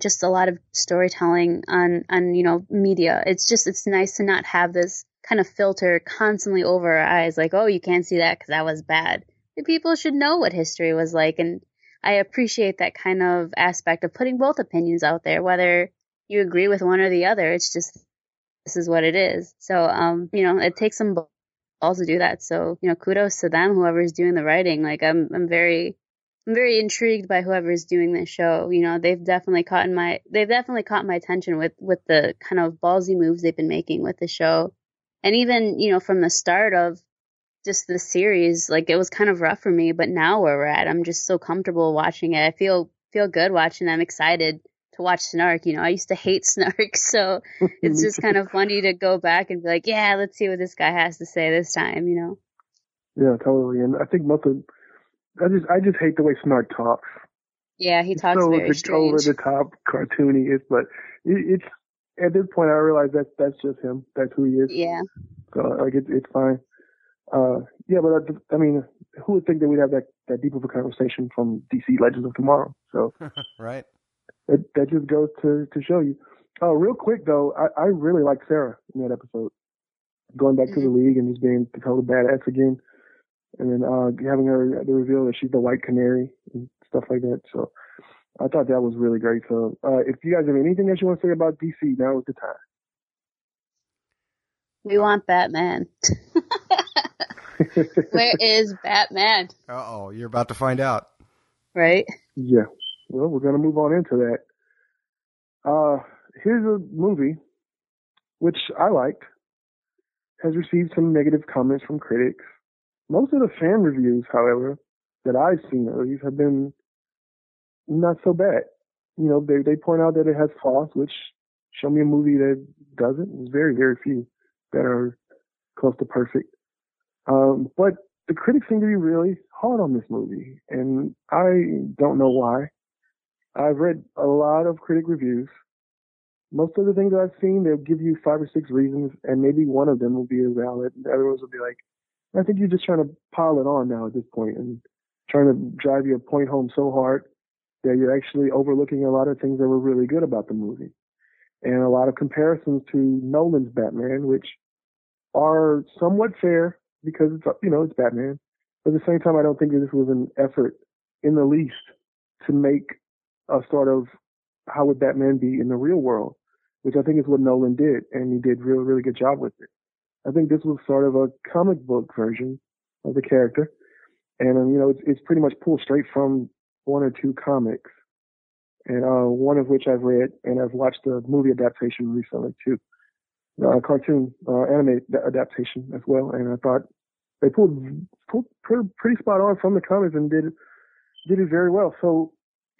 just a lot of storytelling on on you know media. It's just it's nice to not have this kind of filter constantly over our eyes, like oh you can't see that because that was bad. The people should know what history was like, and I appreciate that kind of aspect of putting both opinions out there, whether you agree with one or the other. It's just this is what it is. So, um, you know, it takes some balls to do that. So, you know, kudos to them, whoever's doing the writing. Like, I'm, I'm very, I'm very intrigued by whoever's doing this show. You know, they've definitely caught my, they've definitely caught my attention with, with the kind of ballsy moves they've been making with the show. And even, you know, from the start of just the series, like it was kind of rough for me, but now where we're at, I'm just so comfortable watching it. I feel, feel good watching. it. I'm excited to watch Snart. You know, I used to hate Snart, so it's just kind of funny to go back and be like, yeah, let's see what this guy has to say this time, you know? Yeah, totally. And I think most of, I just, I just hate the way Snart talks. Yeah, he talks so very it's over the top, cartoony. It's, but it, it's at this point I realize that that's just him. That's who he is. Yeah, So like it's it's fine. Uh, yeah, but I, I mean, who would think that we'd have that that deep of a conversation from DC Legends of Tomorrow? So right. that that just goes to to show you. Oh, real quick though, I, I really like Sara in that episode. Going back to the league and just being the total badass again, and then uh having her the reveal that she's the White Canary and stuff like that. So I thought that was really great. So uh if you guys have anything that you want to say about DC, now is the time. we want Batman. Where is Batman? Uh oh, you're about to find out. Right? Yeah. Well, we're gonna move on into that. Uh, here's a movie which I liked. Has received some negative comments from critics. Most of the fan reviews, however, that I've seen at least have been not so bad. You know, they they point out that it has flaws, which show me a movie that doesn't. There's very very few that are close to perfect. Um, but the critics seem to be really hard on this movie, and I don't know why. I've read a lot of critic reviews. Most of the things I've seen, they'll give you five or six reasons, and maybe one of them will be valid. The other ones will be like, I think you're just trying to pile it on now at this point and trying to drive your point home so hard that you're actually overlooking a lot of things that were really good about the movie. And a lot of comparisons to Nolan's Batman, which are somewhat fair because it's, you know, it's Batman. But at the same time, I don't think that this was an effort in the least to make a sort of how would Batman be in the real world, which I think is what Nolan did, and he did a really, really good job with it. I think this was sort of a comic book version of the character, and um, you know, it's, it's pretty much pulled straight from one or two comics, and uh, one of which I've read, and I've watched the movie adaptation recently too, uh, cartoon uh, anime adaptation as well, and I thought they pulled pulled pretty, pretty spot on from the comics and did did it very well. So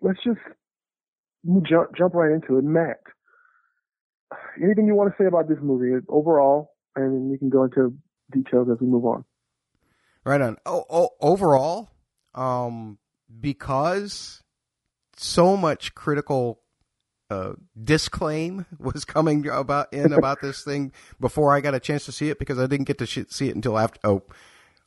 let's just jump jump right into it. Matt, anything you want to say about this movie overall, and then we can go into details as we move on. Right on. Oh, oh, overall, um, because so much critical uh, disclaim was coming about in about this thing before I got a chance to see it because I didn't get to sh- see it until after oh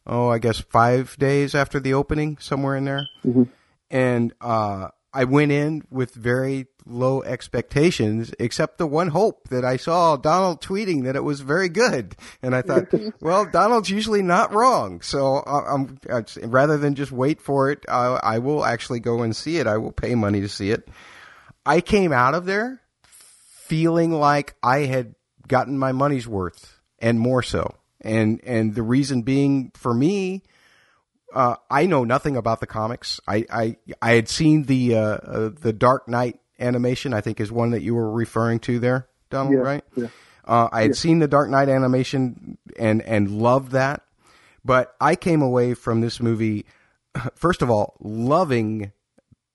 oh I guess five days after the opening somewhere in there, Mhm. and uh, I went in with very low expectations, except the one hope that I saw Donald tweeting that it was very good, and I thought, well, Donald's usually not wrong, so I- I'm uh, rather than just wait for it, I, I will actually go and see it. I will pay money to see it. I came out of there feeling like I had gotten my money's worth and more so. and and the reason being for me, uh, I know nothing about the comics. I I, I had seen the uh, uh, the Dark Knight animation. I think is one that you were referring to there, Donald. Yeah, right? yeah. Uh, I had Yeah. seen the Dark Knight animation and and loved that, but I came away from this movie, first of all, loving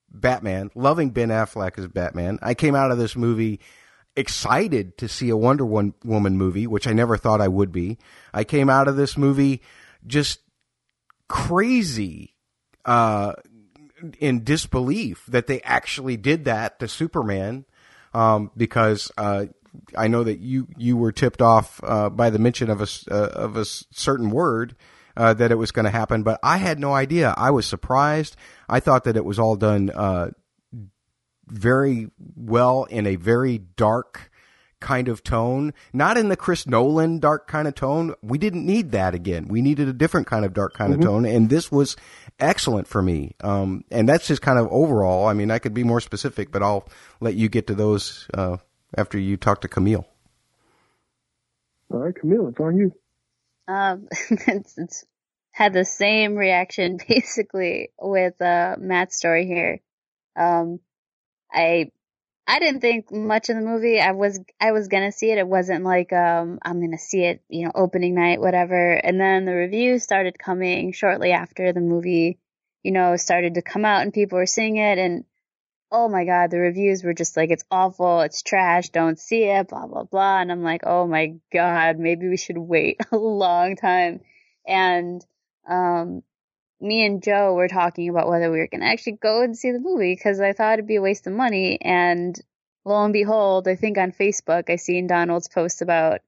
Batman, loving Ben Affleck as Batman. I came out of this movie excited to see a Wonder Woman movie, which I never thought I would be. I came out of this movie just crazy uh, in disbelief that they actually did that to Superman, um, because uh, I know that you you were tipped off uh, by the mention of a uh, of a certain word. Uh, that it was going to happen, but I had no idea. I was surprised. I thought that it was all done uh, very well in a very dark kind of tone, not in the Chris Nolan dark kind of tone. We didn't need that again. We needed a different kind of dark kind of tone, and this was excellent for me. Um, and that's just kind of overall. I mean, I could be more specific, but I'll let you get to those uh, after you talk to Camille. All right, Camille, it's on you. Um, it's, it's had the same reaction basically with uh, Matt's story here. Um, I I didn't think much of the movie. I was I was gonna see it. It wasn't like um I'm gonna see it, you know, opening night, whatever. And then the reviews started coming shortly after the movie, you know, started to come out and people were seeing it and oh my god, the reviews were just like it's awful, it's trash, don't see it, blah blah blah. And I'm like, oh my god, maybe we should wait a long time. And um me and Joe were talking about whether we were going to actually go and see the movie because I thought it'd be a waste of money. And lo and behold, I think on Facebook I seen Donald's post about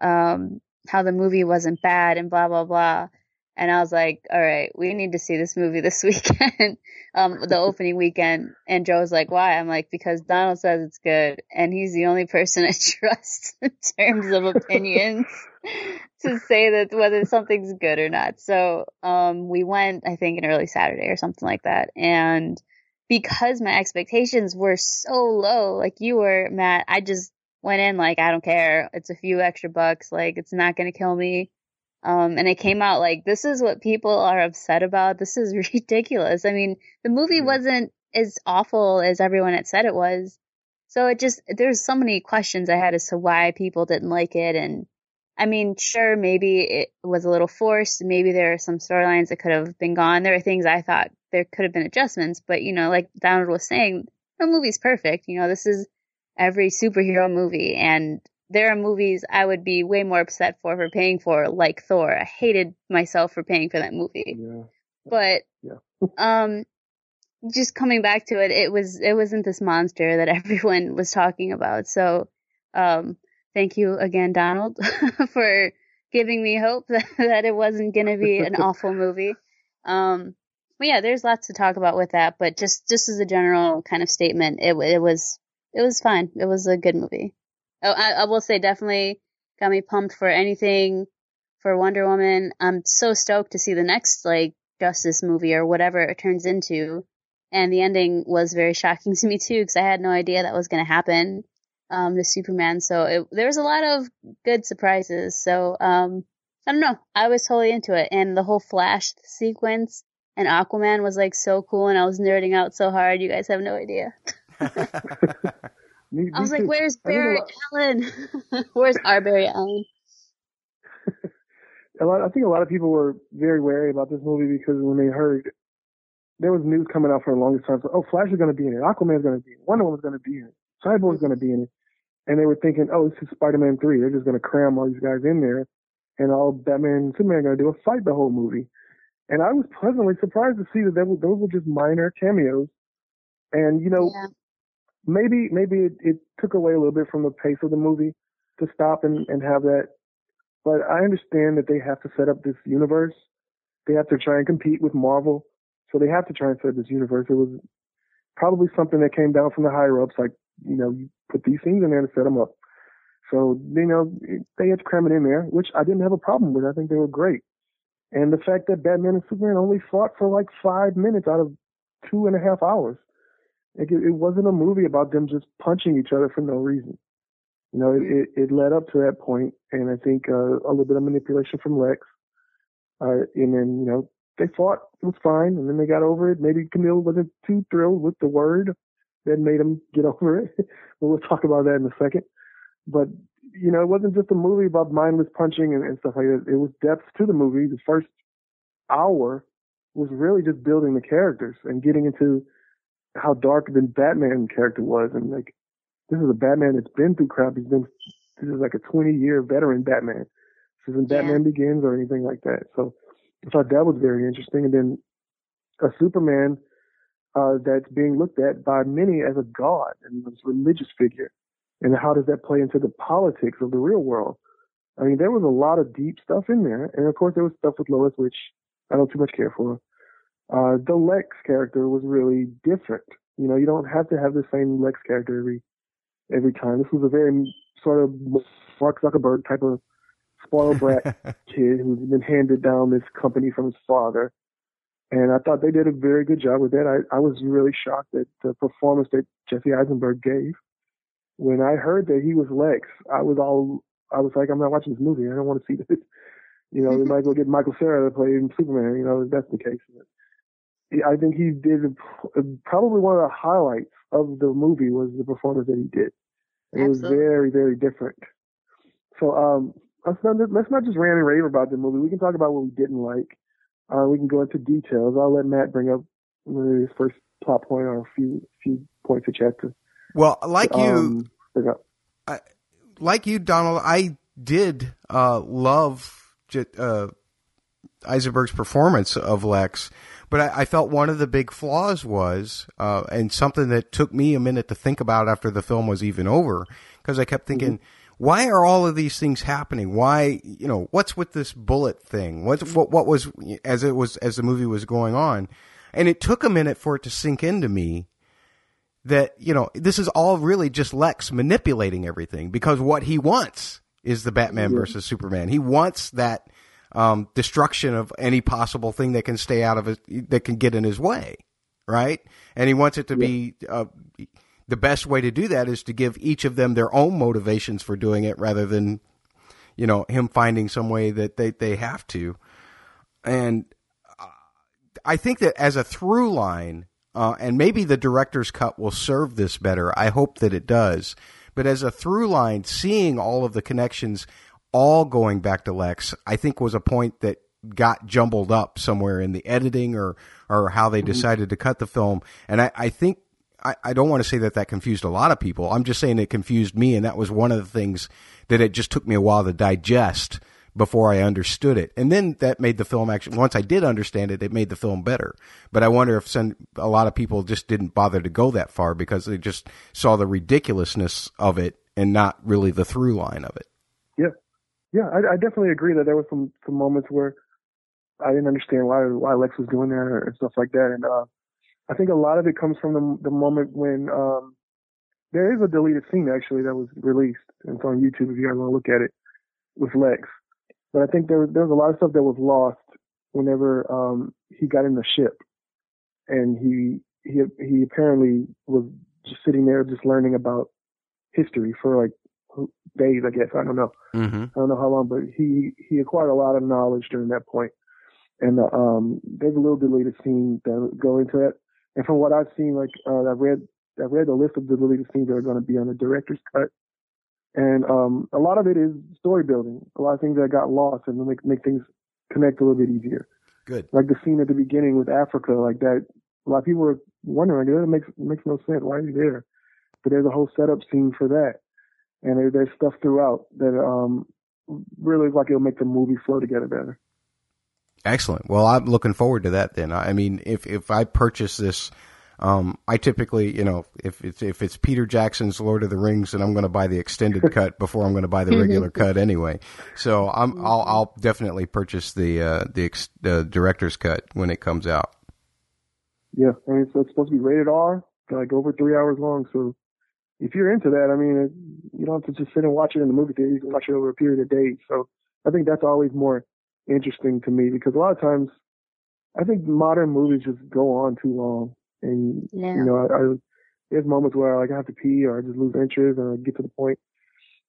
um, how the movie wasn't bad and blah blah blah. And I was like, all right, we need to see this movie this weekend, um, the opening weekend. And Joe's like, why? I'm like, because Donald says it's good, and he's the only person I trust in terms of opinions to say that whether something's good or not. So, um, we went, I think, an early Saturday or something like that. And because my expectations were so low, like you were, Matt, I just went in like, I don't care. It's a few extra bucks. Like, it's not going to kill me. Um, and it came out like, this is what people are upset about. This is ridiculous. I mean, the movie wasn't as awful as everyone had said it was. So it just, there's so many questions I had as to why people didn't like it. And I mean, sure, maybe it was a little forced. Maybe there are some storylines that could have been gone. There are things I thought there could have been adjustments, but you know, like Donald was saying, no movie's perfect. You know, this is every superhero movie and there are movies I would be way more upset for for paying for, like Thor. I hated myself for paying for that movie. Yeah. But Yeah. um just coming back to it, it was it wasn't this monster that everyone was talking about. So um thank you again, Donald, for giving me hope that, that it wasn't gonna be an awful movie. Um but yeah, there's lots to talk about with that, but just just as a general kind of statement, it it was it was fine. It was a good movie. Oh, I, I will say definitely got me pumped for anything for Wonder Woman. I'm so stoked to see the next like Justice movie or whatever it turns into. And the ending was very shocking to me too because I had no idea that was going to happen um, to Superman. So it, there was a lot of good surprises. So um, I don't know. I was totally into it, and the whole Flash sequence and Aquaman was like so cool, and I was nerding out so hard. You guys have no idea. Me, I was like, too. "Where's Barry Allen? Where's our Barry Allen?" a lot, I think a lot of people were very wary about this movie because when they heard there was news coming out for the longest time, so, oh, Flash is going to be in it, Aquaman's going to be in it, Wonder Woman's going to be in it, Cyborg's going to be in it, and they were thinking, oh, this is Spider-Man three. They're just going to cram all these guys in there, and all Batman and Superman are going to do a fight the whole movie. And I was pleasantly surprised to see that they were, those were just minor cameos, and you know, Yeah. Maybe maybe it, it took away a little bit from the pace of the movie to stop and, and have that. But I understand that they have to set up this universe. They have to try and compete with Marvel. So they have to try and set up this universe. It was probably something that came down from the higher ups, like, you know, you put these things in there to set them up. So, you know, they had to cram it in there, which I didn't have a problem with. I think they were great. And the fact that Batman and Superman only fought for like five minutes out of two and a half hours. Like it, it wasn't a movie about them just punching each other for no reason. You know, it, it, it led up to that point, and I think uh, a little bit of manipulation from Lex. Uh, and then, you know, they fought, it was fine, and then they got over it. Maybe Camille wasn't too thrilled with the word that made him get over it. but we'll talk about that in a second. But, you know, it wasn't just a movie about mindless punching and, and stuff like that. It was depth to the movie. The first hour was really just building the characters and getting into how dark the Batman character was. And like, this is a Batman that's been through crap. He's been, this is like a 20 year veteran Batman. This isn't yeah. Batman Begins or anything like that. So I thought that was very interesting. And then a Superman uh, that's being looked at by many as a god and this religious figure. And how does that play into the politics of the real world? I mean, there was a lot of deep stuff in there. And of course, there was stuff with Lois, which I don't too much care for. Uh, the Lex character was really different. You know, you don't have to have the same Lex character every every time. This was a very sort of Mark Zuckerberg type of spoiled brat kid who's been handed down this company from his father. And I thought they did a very good job with that. I, I was really shocked at the performance that Jesse Eisenberg gave. When I heard that he was Lex, I was all, I was like, I'm not watching this movie. I don't want to see this. You know, we might go get Michael Cera to play in Superman, you know, if that's the case. I think he did probably one of the highlights of the movie was the performance that he did. It was very, very different. So, um, let's not, let's not just rant and rave about the movie. We can talk about what we didn't like. Uh, we can go into details. I'll let Matt bring up his first plot point or a few few points that you had to. Well, like um, you, I, like you, Donald, I did uh, love uh, Eisenberg's performance of Lex, but I, I, felt one of the big flaws was, uh, and something that took me a minute to think about after the film was even over, because I kept thinking. Mm-hmm why are all of these things happening? Why, you know, what's with this bullet thing? What, what, what was, as it was, as the movie was going on? And it took a minute for it to sink into me that, you know, this is all really just Lex manipulating everything because what he wants is the Batman mm-hmm. versus Superman. He wants that, um, destruction of any possible thing that can stay out of it, that can get in his way. Right. And he wants it to yeah. be, uh, the best way to do that is to give each of them their own motivations for doing it rather than, you know, him finding some way that they, they have to. And uh, I think that as a through line, uh, and maybe the director's cut will serve this better. I hope that it does. But as a through line, seeing all of the connections all going back to Lex, I think was a point that got jumbled up somewhere in the editing or, or how they mm-hmm. decided to cut the film. And I, I think I, I don't want to say that that confused a lot of people. I'm just saying it confused me, and that was one of the things that it just took me a while to digest before I understood it. And then that made the film actually, once I did understand it, it made the film better. But I wonder if some, a lot of people just didn't bother to go that far because they just saw the ridiculousness of it and not really the through line of it. Yeah. Yeah. I, I definitely agree that there were some, some moments where I didn't understand why, why Lex was doing that and stuff like that. And, uh, I think a lot of it comes from the, the moment when um, there is a deleted scene actually that was released. And it's on YouTube if you guys want to look at it with Lex. But I think there, there was a lot of stuff that was lost whenever um, he got in the ship, and he he he apparently was just sitting there just learning about history for like days, I guess. I don't know. Mm-hmm. I don't know how long, but he he acquired a lot of knowledge during that point. And uh, um, there's a little deleted scene that go into that. And from what I've seen, like uh, I've read, I've read the list of the deleted scenes that are going to be on the director's cut, and um, a lot of it is story building. A lot of things that got lost and make make things connect a little bit easier. Good. Like the scene at the beginning with Africa, like that. A lot of people were wondering, it makes makes no sense. Why is he there? But there's a whole setup scene for that, and there, there's stuff throughout that um really like it'll make the movie flow together better. Excellent. Well, I'm looking forward to that then. I mean, if, if I purchase this, um, I typically, you know, if it's, if it's Peter Jackson's Lord of the Rings, then I'm going to buy the extended cut before I'm going to buy the regular cut anyway. So I'm, I'll, I'll definitely purchase the, uh, the, ex, the director's cut when it comes out. Yeah. I mean, it's supposed to be rated R, like over three hours long. So if you're into that, I mean, uh, you don't have to just sit and watch it in the movie theater. You can watch it over a period of days. So I think that's always more interesting to me because a lot of times I think modern movies just go on too long, and yeah. you know, I, I, there's moments where like I have to pee or I just lose interest and I get to the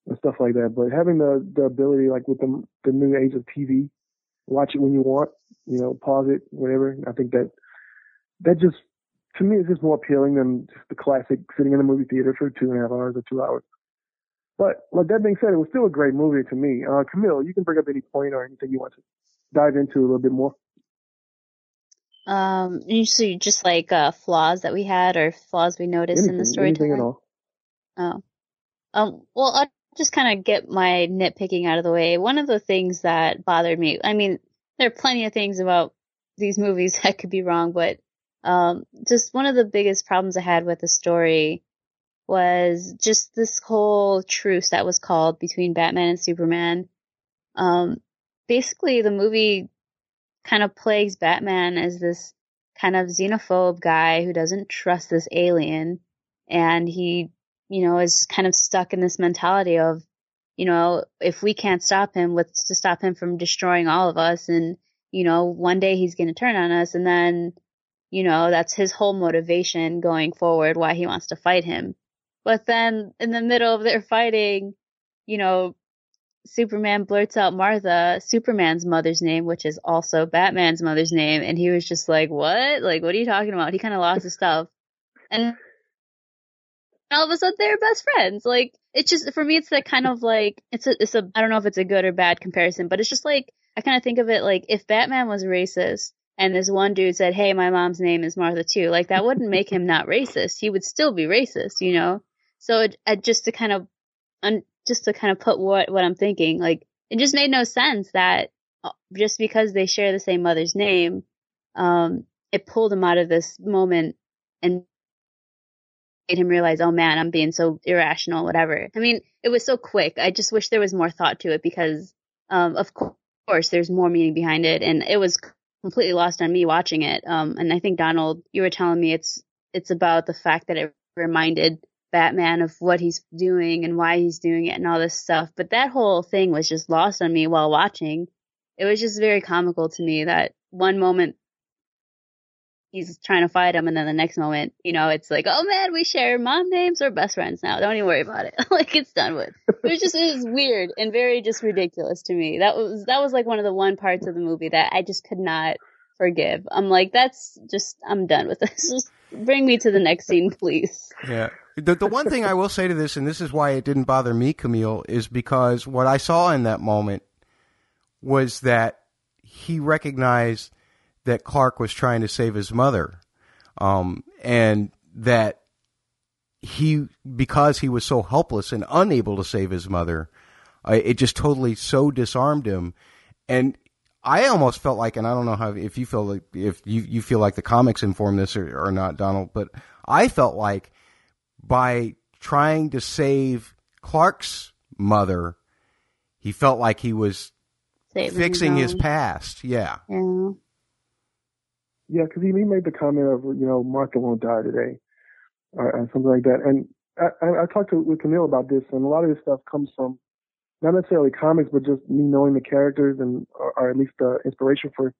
and stuff like that. But having the the ability, like with the the new age of TV, watch it when you want, you know, pause it, whatever. I think that that just to me is just more appealing than just the classic sitting in the movie theater for two and a half hours or two hours. But like that being said, it was still a great movie to me. Uh, Camille, you can bring up any point or anything you want to dive into a little bit more. Um, usually just like uh, flaws that we had or flaws we noticed anything, in the storytelling. Anything at all. Oh. Um, well, I'll just kind of get my nitpicking out of the way. One of the things that bothered me, I mean, there are plenty of things about these movies that could be wrong, but um, just one of the biggest problems I had with the story was just this whole truce that was called between Batman and Superman. Um, basically, the movie kind of plagues Batman as this kind of xenophobe guy who doesn't trust this alien, and he, you know, is kind of stuck in this mentality of, you know, if we can't stop him, what's to stop him from destroying all of us? And, you know, one day he's going to turn on us, and then, you know, that's his whole motivation going forward, why he wants to fight him. But then in the middle of their fighting, you know, Superman blurts out Martha, Superman's mother's name, which is also Batman's mother's name, and he was just like, "What? Like, what are you talking about?" He kind of lost his stuff, and all of a sudden they're best friends. Like, it's just for me, it's that kind of like it's a it's a I don't know if it's a good or bad comparison, but it's just like I kind of think of it like if Batman was racist and this one dude said, "Hey, my mom's name is Martha too," like that wouldn't make him not racist. He would still be racist, you know. So it, it just to kind of un, just to kind of put what what I'm thinking, like it just made no sense that uh, just because they share the same mother's name, um, it pulled him out of this moment and made him realize, oh man, I'm being so irrational, whatever. I mean, it was so quick. I just wish there was more thought to it because, um, of course, there's more meaning behind it, and it was completely lost on me watching it. Um, and I think Donald, you were telling me it's it's about the fact that it reminded Batman of what he's doing and why he's doing it and all this stuff. But that whole thing was just lost on me while watching. It was just very comical to me that one moment he's trying to fight him and then the next moment, you know, it's like, oh man, we share mom names, we're best friends now. Don't even worry about it. like it's done with. It was just it was weird and very just ridiculous to me. That was that was like one of the one parts of the movie that I just could not forgive. I'm like, that's just I'm done with this. Just bring me to the next scene, please. Yeah. The the one thing I will say to this, and this is why it didn't bother me, Camille, is because what I saw in that moment was that he recognized that Clark was trying to save his mother, um, and that he, because he was so helpless and unable to save his mother, uh, it just totally so disarmed him, and I almost felt like, and I don't know how if you feel like if you you feel like the comics inform this or, or not, Donald, but I felt like by trying to save Clark's mother, he felt like he was Saving fixing his past. Yeah. Yeah. Yeah, because he, he made the comment of, you know, Martha won't die today, or, or something like that. And I, I, I talked to, with Camille about this, and a lot of this stuff comes from not necessarily comics, but just me knowing the characters and, or, or at least the inspiration for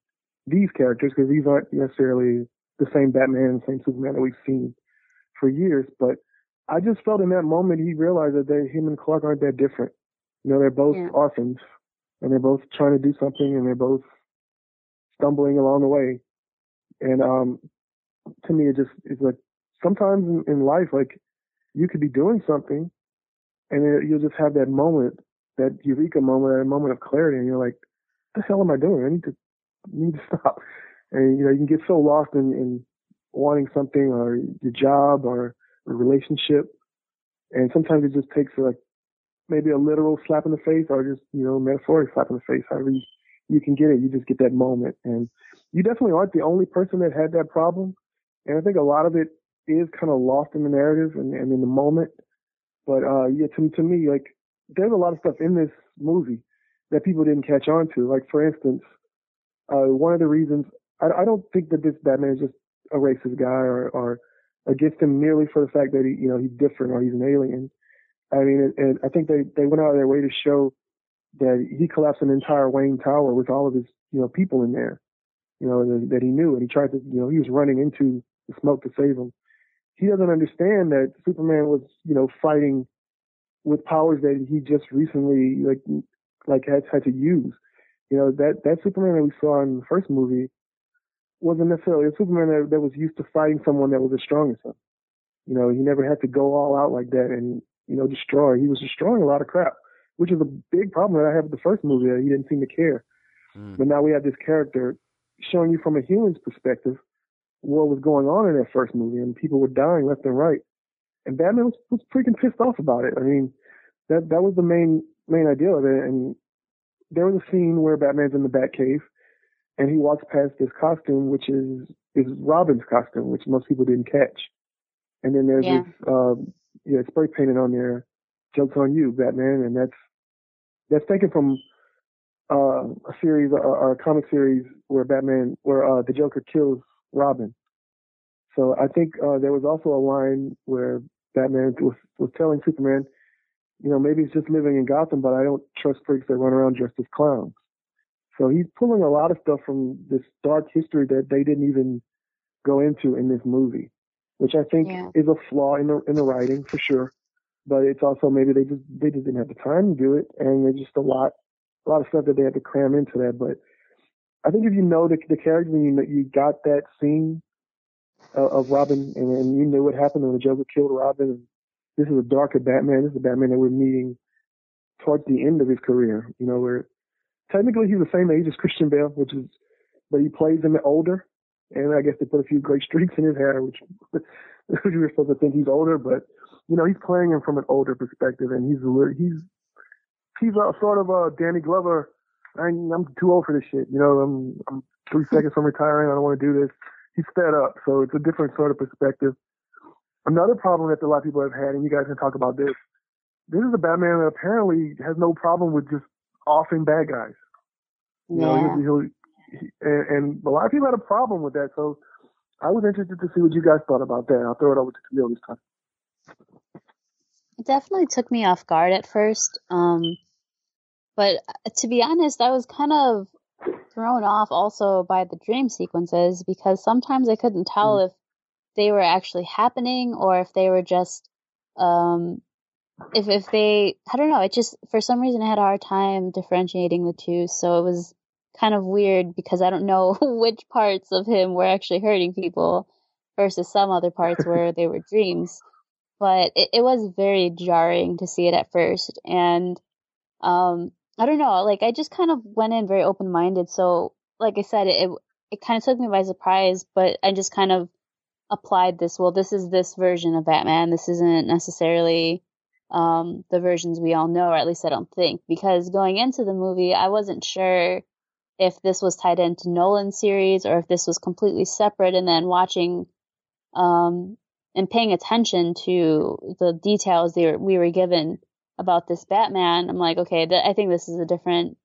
these characters, because these aren't necessarily the same Batman and same Superman that we've seen for years. But I just felt in that moment he realized that they, him and Clark aren't that different. You know, they're both Yeah. orphans, and they're both trying to do something, and they're both stumbling along the way. And um, to me, it just it's like sometimes in, in life, like you could be doing something, and then you'll just have that moment, that eureka moment, that moment of clarity, and you're like, "What "The hell am I doing? I need to need to stop." And you know, you can get so lost in, in wanting something, or your job, or a relationship, and sometimes it just takes like maybe a literal slap in the face, or just you know, metaphoric slap in the face. However you, you can get it, you just get that moment, and you definitely aren't the only person that had that problem. And I think a lot of it is kind of lost in the narrative and, and in the moment. But uh, yeah, to to me, like there's a lot of stuff in this movie that people didn't catch on to. Like for instance, uh, one of the reasons I, I don't think that this Batman is just a racist guy or, or against him merely for the fact that he, you know, he's different or he's an alien. I mean, and, I think they they went out of their way to show that he collapsed an entire Wayne Tower with all of his, you know, people in there, you know, that, that he knew, and he tried to, you know, he was running into the smoke to save him. He doesn't understand that Superman was, you know, fighting with powers that he just recently like like had had to use. You know that that Superman that we saw in the first movie wasn't necessarily a Superman that, that was used to fighting someone that was as strong as him. You know, he never had to go all out like that and you know destroy. He was destroying a lot of crap, which is a big problem that I have with the first movie. That he didn't seem to care. Mm. But now we have this character showing you from a human's perspective what was going on in that first movie, and people were dying left and right. And Batman was, was freaking pissed off about it. I mean, that that was the main main idea of it. And there was a scene where Batman's in the Batcave, and he walks past this costume, which is is Robin's costume, which most people didn't catch. And then there's yeah. this, uh, yeah, spray painted on there, "Jokes on you, Batman," and that's that's taken from uh, a series uh, or a comic series where Batman, where uh, the Joker kills Robin. So I think uh, there was also a line where Batman was, was telling Superman, you know, maybe it's just living in Gotham, but I don't trust freaks that run around dressed as clowns. So he's pulling a lot of stuff from this dark history that they didn't even go into in this movie, which I think yeah. is a flaw in the in the writing for sure. But it's also maybe they just they just didn't have the time to do it, and there's just a lot a lot of stuff that they had to cram into that. But I think if you know the the character you know you got that scene of, of Robin and, and you knew what happened when the Joker killed Robin and this is a darker Batman. This is a Batman that we're meeting towards the end of his career. You know, where technically he's the same age as Christian Bale, which is, but he plays him older. And I guess they put a few gray streaks in his hair, which, which we were supposed to think he's older, but you know, he's playing him from an older perspective, and he's he's he's a sort of a Danny Glover. I'm, I'm too old for this shit. You know, I'm I'm three hmm. seconds from retiring. I don't want to do this. He's fed up, so it's a different sort of perspective. Another problem that a lot of people have had, and you guys can talk about this. This is a Batman that apparently has no problem with just offing bad guys. You yeah. know, he'll, he'll, he, and, and a lot of people had a problem with that. So I was interested to see what you guys thought about that. I'll throw it over to Camille this time. It definitely took me off guard at first. Um, but to be honest, I was kind of thrown off also by the dream sequences because sometimes I couldn't tell mm. if they were actually happening or if they were just um if if they I don't know, it just for some reason I had a hard time differentiating the two, so it was kind of weird because I don't know which parts of him were actually hurting people versus some other parts where they were dreams. But it, it was very jarring to see it at first and um I don't know, like I just kind of went in very open minded, so like I said, it it kind of took me by surprise, but I just kind of applied this. Well, this is this version of Batman. This isn't necessarily um, the versions we all know, or at least I don't think. Because going into the movie, I wasn't sure if this was tied into Nolan's series or if this was completely separate. And then watching um, and paying attention to the details they were, we were given about this Batman, I'm like, okay, th- I think this is a different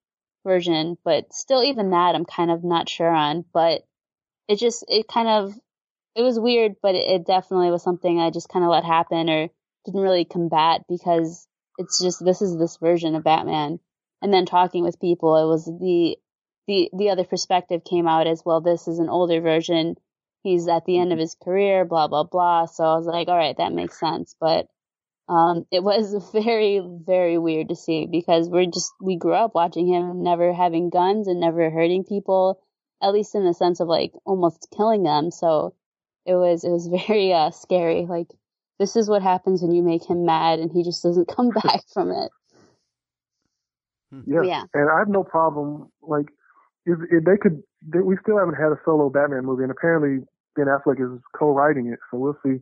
version. But still, even that, I'm kind of not sure on. But it just it kind of it was weird, but it, it definitely was something I just kind of let happen or didn't really combat because it's just this is this version of Batman. And then talking with people, it was the the the other perspective came out as well. This is an older version. He's at the end of his career, blah blah blah. So I was like, all right, that makes sense. But um, it was very very weird to see because we're just we grew up watching him never having guns and never hurting people, at least in the sense of like almost killing them. So it was it was very uh, scary. Like this is what happens when you make him mad and he just doesn't come back from it. Yeah, yeah. and I have no problem. Like if, if they could, they, we still haven't had a solo Batman movie, and apparently Ben Affleck is co-writing it, so we'll see.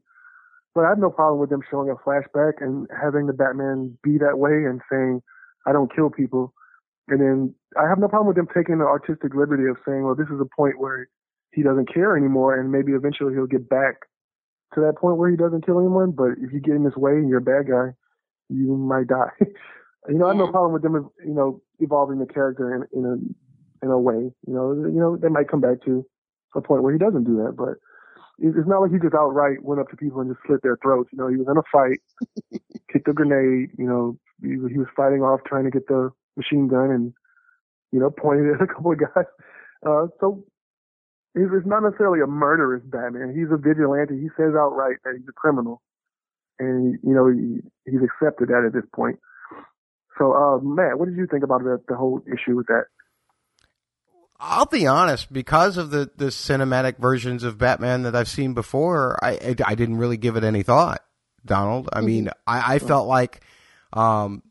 But I have no problem with them showing a flashback and having the Batman be that way and saying, "I don't kill people." And then I have no problem with them taking the artistic liberty of saying, "Well, this is a point where he doesn't care anymore, and maybe eventually he'll get back to that point where he doesn't kill anyone. But if you get in his way and you're a bad guy, you might die. you know, yeah. I have no problem with them, you know, evolving the character in, in a in a way. You know, you know, they might come back to a point where he doesn't do that, but it's not like he just outright went up to people and just slit their throats. You know, he was in a fight, kicked a grenade. You know, he, he was fighting off trying to get the machine gun and you know pointed at a couple of guys. Uh, so he's not necessarily a murderous Batman. He's a vigilante. He says outright that he's a criminal. and you know he, he's accepted that at this point. So, uh, Matt, what did you think about the, the whole issue with that? I'll be honest, because of the, the cinematic versions of Batman that I've seen before, I, I, I didn't really give it any thought, Donald. I mean, mm-hmm. I, I felt like, um,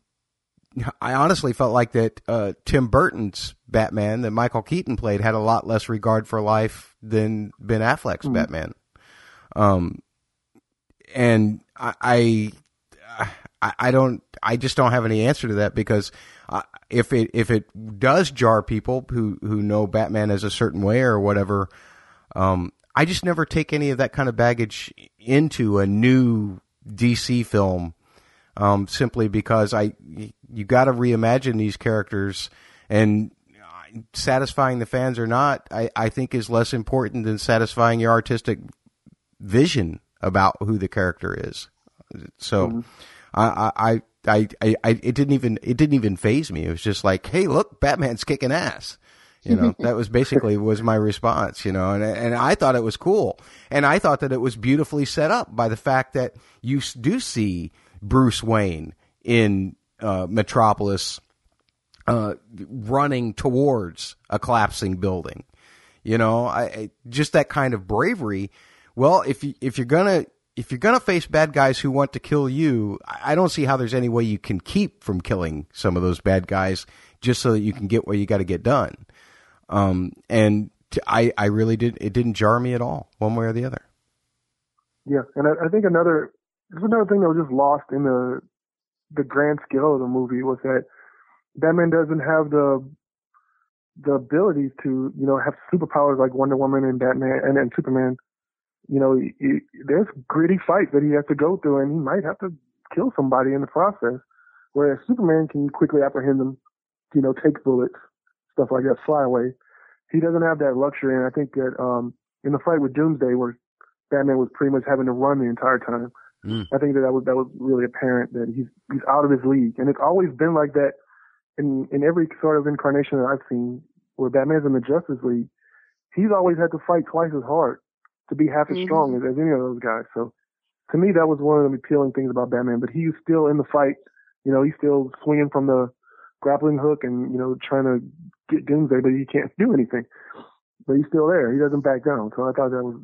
I honestly felt like that uh, Tim Burton's Batman that Michael Keaton played had a lot less regard for life than Ben Affleck's mm-hmm. Batman. Um, and I, I, I don't, I just don't have any answer to that because uh, if it if it does jar people who who know Batman as a certain way or whatever, um, I just never take any of that kind of baggage into a new DC film, um, simply because I you got to reimagine these characters and satisfying the fans or not, I, I think is less important than satisfying your artistic vision about who the character is. So, mm-hmm. I, I, I, I, I, it didn't even, it didn't even faze me. It was just like, hey, look, Batman's kicking ass. You know, that was basically was my response, you know, and, and I thought it was cool. And I thought that it was beautifully set up by the fact that you do see Bruce Wayne in, uh, Metropolis, uh, running towards a collapsing building. You know, I, I just that kind of bravery. Well, if you, if you're gonna if you're going to face bad guys who want to kill you, I don't see how there's any way you can keep from killing some of those bad guys just so that you can get what you got to get done. Um, and t- I, I really did, it didn't jar me at all, one way or the other. Yeah. And I, I think another, there's another thing that was just lost in the, the grand scale of the movie was that Batman doesn't have the, the abilities to, you know, have superpowers like Wonder Woman and Batman and, and Superman you know, he, he, there's gritty fights that he has to go through, and he might have to kill somebody in the process. Whereas Superman can quickly apprehend them, you know, take bullets, stuff like that, fly away. He doesn't have that luxury, and I think that um, in the fight with Doomsday, where Batman was pretty much having to run the entire time, mm. I think that that was that was really apparent that he's he's out of his league, and it's always been like that in in every sort of incarnation that I've seen where Batman's in the Justice League. He's always had to fight twice as hard to be half as mm-hmm. strong as, as any of those guys. So to me, that was one of the appealing things about Batman. But he's still in the fight. You know, he's still swinging from the grappling hook and you know trying to get Doomsday, but he can't do anything. But he's still there. He doesn't back down. So I thought that was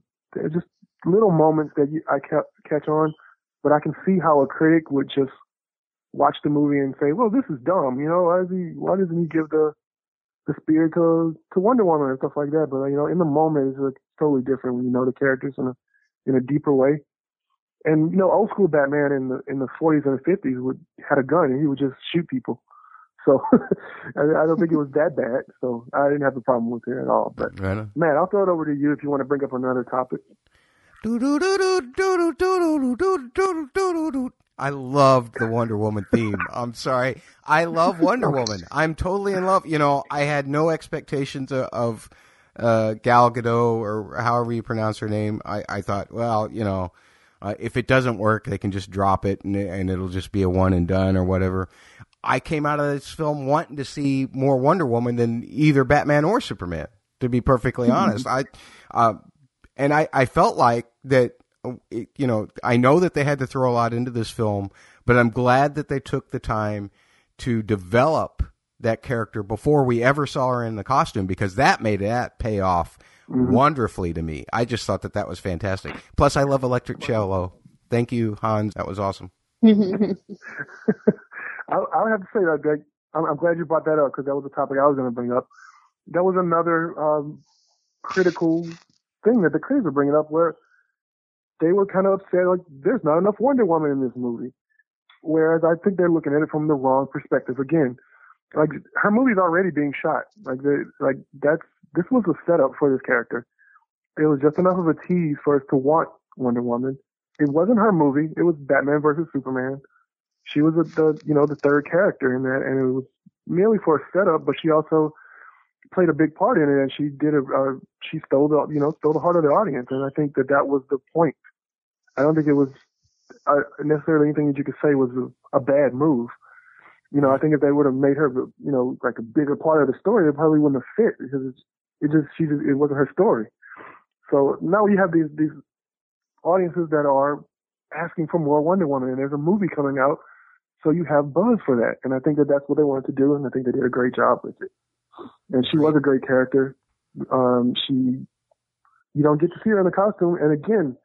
just little moments that you, I kept catch on. But I can see how a critic would just watch the movie and say, "Well, this is dumb." You know, why does he? Why doesn't he give the the spirit to to Wonder Woman and stuff like that. But you know, in the moment, it's like totally different when you know the characters in a in a deeper way. And you know, old school Batman in the in the 40s and the 50s would had a gun and he would just shoot people. So I don't think it was that bad. So I didn't have a problem with it at all. But right man, I'll throw it over to you if you want to bring up another topic. I loved the Wonder Woman theme. I'm sorry. I love Wonder Woman. I'm totally in love. You know, I had no expectations of, of uh, Gal Gadot or however you pronounce her name. I, I thought, well, you know, uh, if it doesn't work, they can just drop it and, and it'll just be a one and done or whatever. I came out of this film wanting to see more Wonder Woman than either Batman or Superman. To be perfectly honest, I, uh, and I, I felt like that you know, I know that they had to throw a lot into this film, but I'm glad that they took the time to develop that character before we ever saw her in the costume because that made that pay off mm-hmm. wonderfully to me. I just thought that that was fantastic. Plus, I love electric cello. Thank you, Hans. That was awesome. I, I have to say that, Greg, I'm, I'm glad you brought that up because that was a topic I was going to bring up. That was another um, critical thing that the critics were bringing up where they were kind of upset, like, there's not enough Wonder Woman in this movie. Whereas I think they're looking at it from the wrong perspective. Again, like her movie's already being shot. Like the, like that's this was a setup for this character. It was just enough of a tease for us to want Wonder Woman. It wasn't her movie. It was Batman versus Superman. She was the you know the third character in that, and it was merely for a setup. But she also played a big part in it, and she did a uh, she stole the you know stole the heart of the audience. And I think that that was the point. I don't think it was uh, necessarily anything that you could say was a, a bad move. You know, I think if they would have made her, you know, like a bigger part of the story, it probably wouldn't have fit because it's, it just she just it wasn't her story. So now you have these these audiences that are asking for more Wonder Woman, and there's a movie coming out, so you have buzz for that. And I think that that's what they wanted to do, and I think they did a great job with it. And she was a great character. Um, she, you don't get to see her in the costume, and again,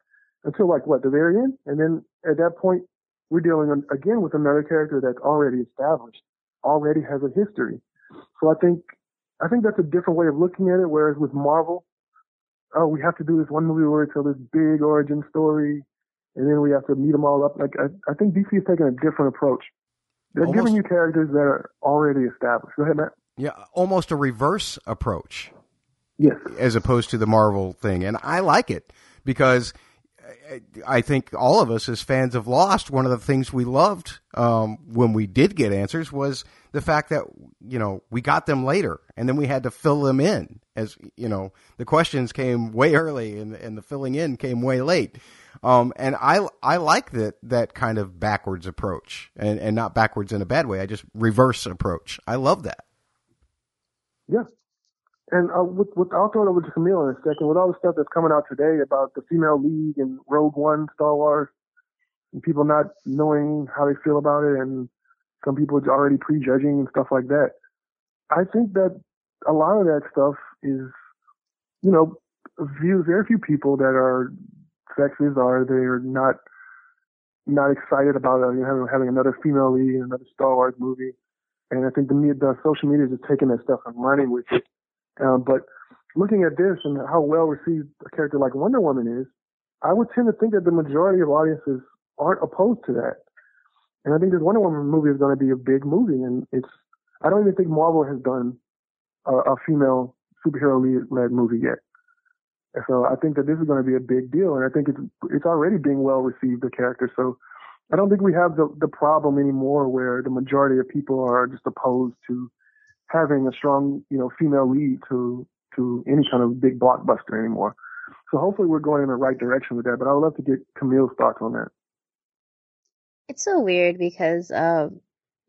until like what the very end, and then at that point, we're dealing again with another character that's already established, already has a history. So I think, I think that's a different way of looking at it. Whereas with Marvel, oh, we have to do this one movie where we tell this big origin story, and then we have to meet them all up. Like I, I think DC is taking a different approach. They're almost, giving you characters that are already established. Go ahead, Matt. Yeah, almost a reverse approach. Yes. As opposed to the Marvel thing, and I like it because I think all of us as fans of Lost, one of the things we loved um, when we did get answers was the fact that you know we got them later, and then we had to fill them in. As you know, the questions came way early, and, and the filling in came way late. Um, and I I like that that kind of backwards approach, and and not backwards in a bad way. I just reverse approach. I love that. Yeah, and uh, with, with, I'll throw it over to Camille in a second. With all the stuff that's coming out today about the female lead and Rogue One, Star Wars, and people not knowing how they feel about it, and some people already prejudging and stuff like that. I think that a lot of that stuff is, you know, views. Very few people that are sexist are they're not not excited about uh, you know, having having another female lead in another Star Wars movie. And I think the, the social media is just taking that stuff and running with it um, but looking at this and how well received a character like Wonder Woman is, I would tend to think that the majority of audiences aren't opposed to that. And I think this Wonder Woman movie is going to be a big movie. And it's, I don't even think Marvel has done a, a female superhero led movie yet. And so I think that this is going to be a big deal. And I think it's, it's already being well received, the character. So I don't think we have the, the problem anymore where the majority of people are just opposed to having a strong, you know, female lead to to any kind of big blockbuster anymore. So hopefully we're going in the right direction with that. But I would love to get Camille's thoughts on that. It's so weird because uh,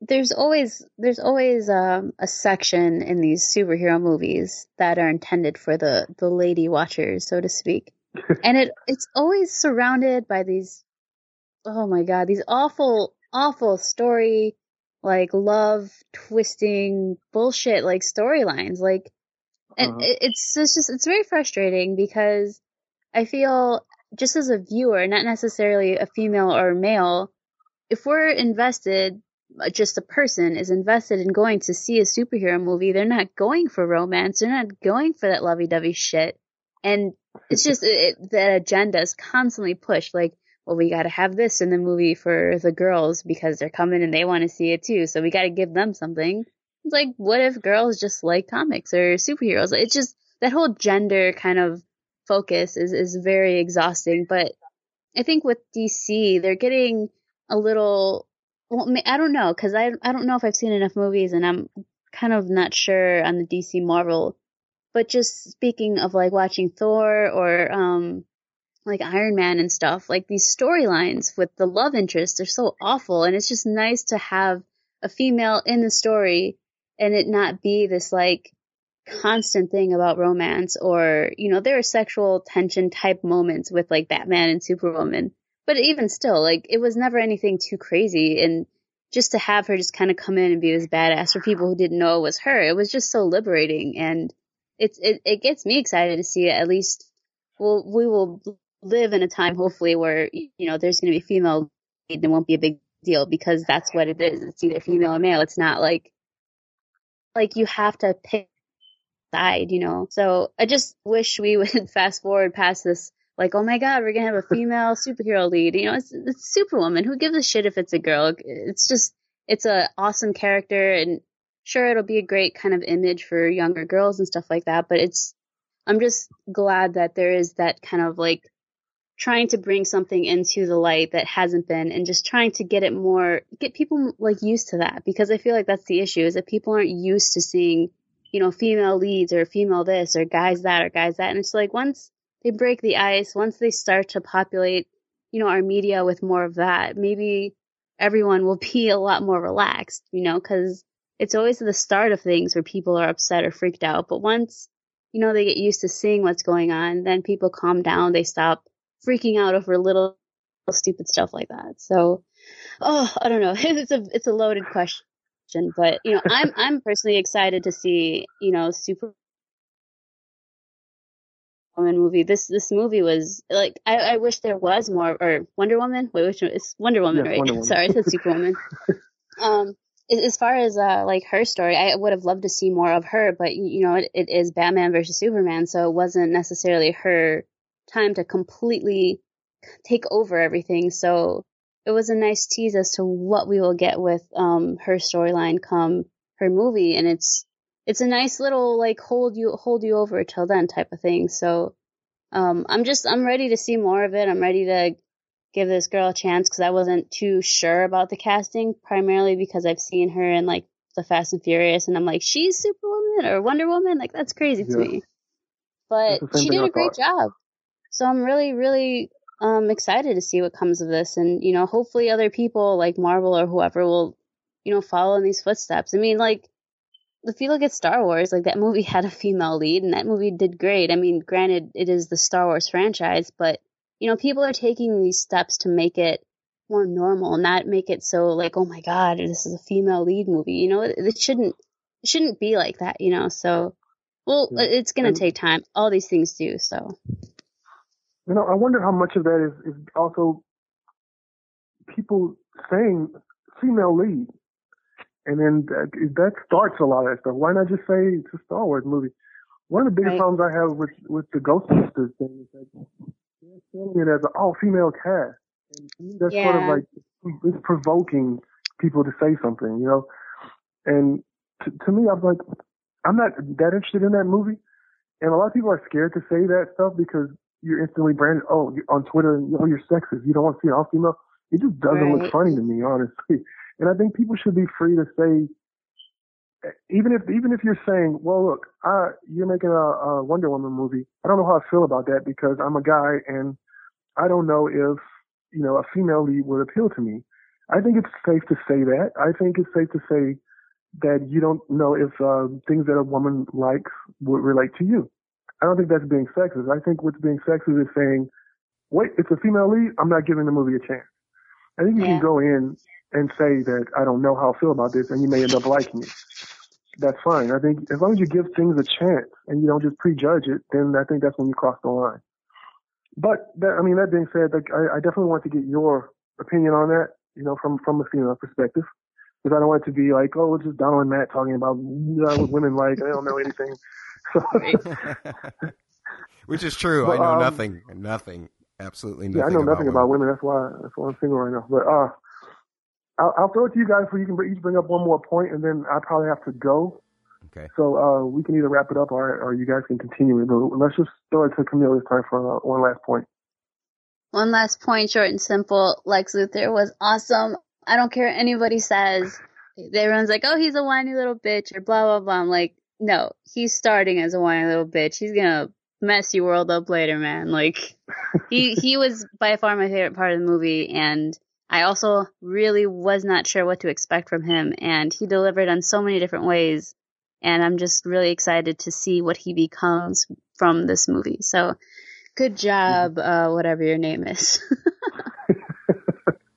there's always there's always um, a section in these superhero movies that are intended for the the lady watchers, so to speak, and it it's always surrounded by these oh my god these awful awful story like love twisting bullshit like storylines like and uh-huh. it's, it's just it's very frustrating because i feel just as a viewer not necessarily a female or a male if we're invested uh, just a person is invested in going to see a superhero movie they're not going for romance they're not going for that lovey-dovey shit and it's just it, the agenda is constantly pushed like well, we got to have this in the movie for the girls because they're coming and they want to see it too. So we got to give them something. It's like, what if girls just like comics or superheroes? It's just that whole gender kind of focus is, is very exhausting. But I think with DC, they're getting a little, well, I don't know, cause I, I don't know if I've seen enough movies and I'm kind of not sure on the DC Marvel. But just speaking of like watching Thor or, um, like Iron Man and stuff, like these storylines with the love interest are so awful. And it's just nice to have a female in the story and it not be this like constant thing about romance or, you know, there are sexual tension type moments with like Batman and Superwoman. But even still, like it was never anything too crazy. And just to have her just kind of come in and be this badass for people who didn't know it was her, it was just so liberating. And it's, it, it gets me excited to see it at least well, we will live in a time, hopefully, where, you know, there's going to be female lead and it won't be a big deal because that's what it is. It's either female or male. It's not like, like you have to pick side, you know? So I just wish we would fast forward past this, like, oh my God, we're going to have a female superhero lead. You know, it's, it's Superwoman. Who gives a shit if it's a girl? It's just, it's a awesome character and sure, it'll be a great kind of image for younger girls and stuff like that, but it's, I'm just glad that there is that kind of like trying to bring something into the light that hasn't been and just trying to get it more get people like used to that. Because I feel like that's the issue is that people aren't used to seeing, you know, female leads or female this or guys that or guys that. And it's like once they break the ice, once they start to populate, you know, our media with more of that, maybe everyone will be a lot more relaxed, you know, cuz it's always the start of things where people are upset or freaked out, but once you know they get used to seeing what's going on, then people calm down, they stop freaking out over little stupid stuff like that. So, oh, I don't know. It's a it's a loaded question, but you know, I'm I'm personally excited to see you know Super Woman movie. This this movie was like I, I wish there was more or Wonder Woman. Wait, which one? It's Wonder Woman, right? Wonder Woman. Sorry, I said Superwoman. um, as far as uh, like her story, I would have loved to see more of her, but you know, it, it is Batman versus Superman, so it wasn't necessarily her time to completely take over everything. So it was a nice tease as to what we will get with um her storyline come her movie, and it's it's a nice little like hold you hold you over till then type of thing. So um I'm just I'm ready to see more of it. I'm ready to give this girl a chance because I wasn't too sure about the casting, primarily because I've seen her in like the Fast and Furious, and I'm like, she's Superwoman or Wonder Woman, like that's crazy yeah. to me. But she did a great job, so I'm really, really um excited to see what comes of this, and you know, hopefully other people like Marvel or whoever will, you know, follow in these footsteps. I mean, like. If you look at Star Wars, like that movie had a female lead and that movie did great. I mean, granted, it is the Star Wars franchise, but you know, people are taking these steps to make it more normal, not make it so like, oh my god, this is a female lead movie. You know, it, it shouldn't it shouldn't be like that. You know, so well, it's gonna take time. All these things do. So, you know, I wonder how much of that is is also people saying female lead, and then that, that starts a lot of that stuff. Why not just say it's a Star Wars movie? One of the biggest right. problems I have with with the Ghostbusters thing is that they're selling it as an all female cast. And to me, that's yeah. sort of like it's provoking people to say something, you know. And to, to me, I was like, I'm not that interested in that movie. And a lot of people are scared to say that stuff because you're instantly branded, oh, on Twitter, oh, you're sexist. You don't want to see an all female. It just doesn't right. look funny to me, honestly. And I think people should be free to say even if even if you're saying, well, look, I, you're making a, a Wonder Woman movie. I don't know how I feel about that because I'm a guy and I don't know if you know a female lead would appeal to me. I think it's safe to say that. I think it's safe to say that you don't know if uh, things that a woman likes would relate to you. I don't think that's being sexist. I think what's being sexist is saying, wait, it's a female lead. I'm not giving the movie a chance. I think you yeah. can go in and say that I don't know how I feel about this, and you may end up liking it that's fine. I think as long as you give things a chance and you don't just prejudge it, then I think that's when you cross the line. But that, I mean, that being said, like, I, I definitely want to get your opinion on that, you know, from from a female perspective, because I don't want it to be like, oh, it's just Donald and Matt talking about uh, what women like. I don't know anything. So, Which is true. But, I know um, nothing. Nothing. Absolutely nothing. Yeah, I know nothing about women. About women. That's why that's why I'm single right now. But uh, I'll, I'll, throw it to you guys so you can each bring up one more point, and then I probably have to go. Okay. So uh, we can either wrap it up, or, or you guys can continue it. But let's just throw it to Camille this time for uh, one last point. One last point, short and simple. Lex Luthor was awesome. I don't care what anybody says. Everyone's like, "Oh, he's a whiny little bitch," or blah blah blah. I'm like, no, he's starting as a whiny little bitch. He's gonna mess your world up later, man. Like, he he was by far my favorite part of the movie, and I also really was not sure what to expect from him, and he delivered on so many different ways. And I'm just really excited to see what he becomes from this movie. So, good job, uh, whatever your name is.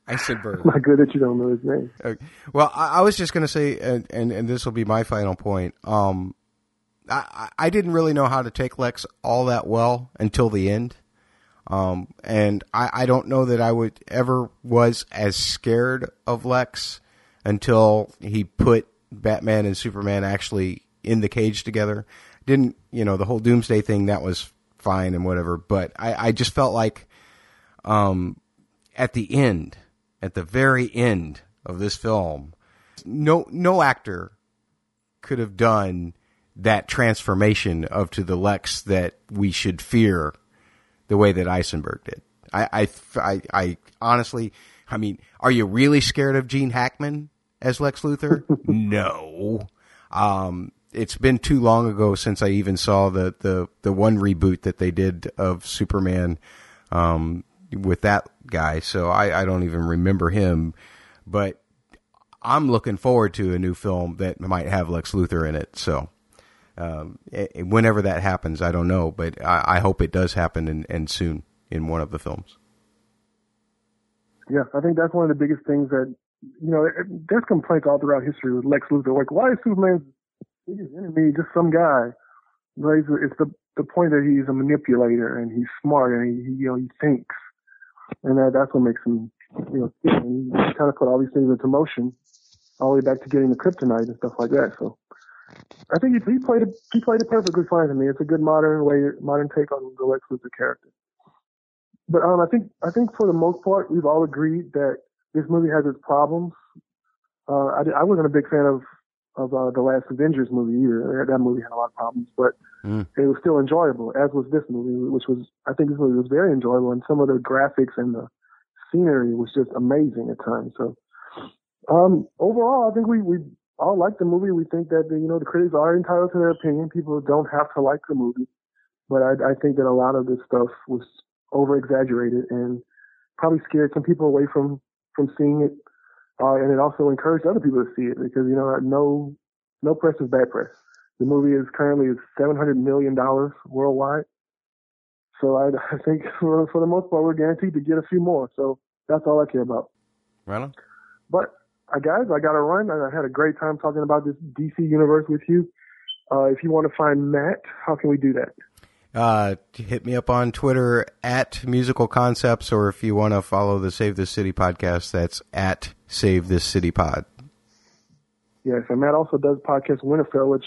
Eisenberg. Not good that you don't know his name. Okay. Well, I, I, was just going to say, and, and, and this will be my final point. Um, I, I didn't really know how to take Lex all that well until the end. Um, and I, I don't know that I would ever was as scared of Lex until he put Batman and Superman actually in the cage together. Didn't, you know, the whole Doomsday thing, that was fine and whatever, but I, I just felt like, um, at the end, at the very end of this film, no, no actor could have done that transformation of to the Lex that we should fear the way that Eisenberg did. I, I, I, I honestly, I mean, are you really scared of Gene Hackman as Lex Luthor? no. Um, it's been too long ago since I even saw the, the, the one reboot that they did of Superman, um, with that guy. So I, I don't even remember him, but I'm looking forward to a new film that might have Lex Luthor in it. So, um, whenever that happens, I don't know, but I, I hope it does happen and, and soon in one of the films. Yeah, I think that's one of the biggest things that you know. There's complaints all throughout history with Lex Luthor. Like, why is Superman's biggest enemy just some guy? But it's the the point that he's a manipulator and he's smart and he, you know he thinks, and that that's what makes him you know and kind of put all these things into motion, all the way back to getting the kryptonite and stuff like that. So I think he, he played it he played it perfectly fine to me. It's a good modern way modern take on the Lex Luthor character. But um, I think I think for the most part we've all agreed that this movie has its problems. Uh, I, I wasn't a big fan of of uh, the last Avengers movie either. That movie had a lot of problems, but mm. it was still enjoyable, as was this movie, which was I think this movie was very enjoyable, and some of the graphics and the scenery was just amazing at times. So um, overall, I think we we all like the movie. We think that you know the critics are entitled to their opinion. People don't have to like the movie, but I, I think that a lot of this stuff was over exaggerated and probably scared some people away from from seeing it. Uh, and it also encouraged other people to see it because you know no no press is bad press. The movie is currently is seven hundred million dollars worldwide. So I, I think for for the most part we're guaranteed to get a few more. So that's all I care about. Right But uh, guys, I got to run. and I had a great time talking about this DC universe with you. Uh, if you want to find Matt, how can we do that? Uh, hit me up on Twitter at Musical Concepts, or if you want to follow the Save This City podcast, that's at Save This City Pod. Yes, and Matt also does podcast Winterfell, which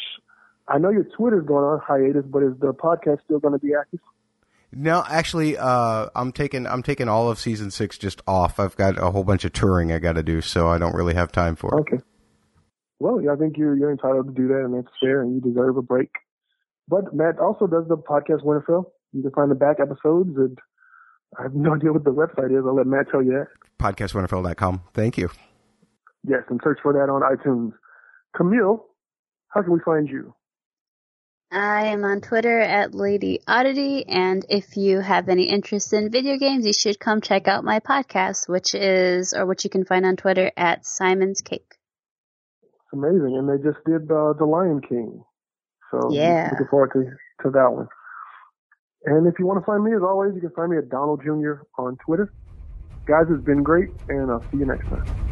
I know your Twitter's going on hiatus, but is the podcast still going to be active? No, actually, uh, I'm taking I'm taking all of season six just off. I've got a whole bunch of touring I got to do, so I don't really have time for it. Okay. Well, yeah, I think you're you're entitled to do that, and that's fair, and you deserve a break. But Matt also does the podcast Winterfell. You can find the back episodes, and I have no idea what the website is. I'll let Matt tell you that. Podcastwinterfell.com. Thank you. Yes, and search for that on iTunes. Camille, how can we find you? I am on Twitter at Lady Oddity, and if you have any interest in video games, you should come check out my podcast, which is, or which you can find on Twitter at Simon's Cake. It's amazing, and they just did uh, The Lion King, so yeah, looking forward to to that one. And if you want to find me, as always, you can find me at Donald Jr. on Twitter. Guys, it's been great, and I'll see you next time.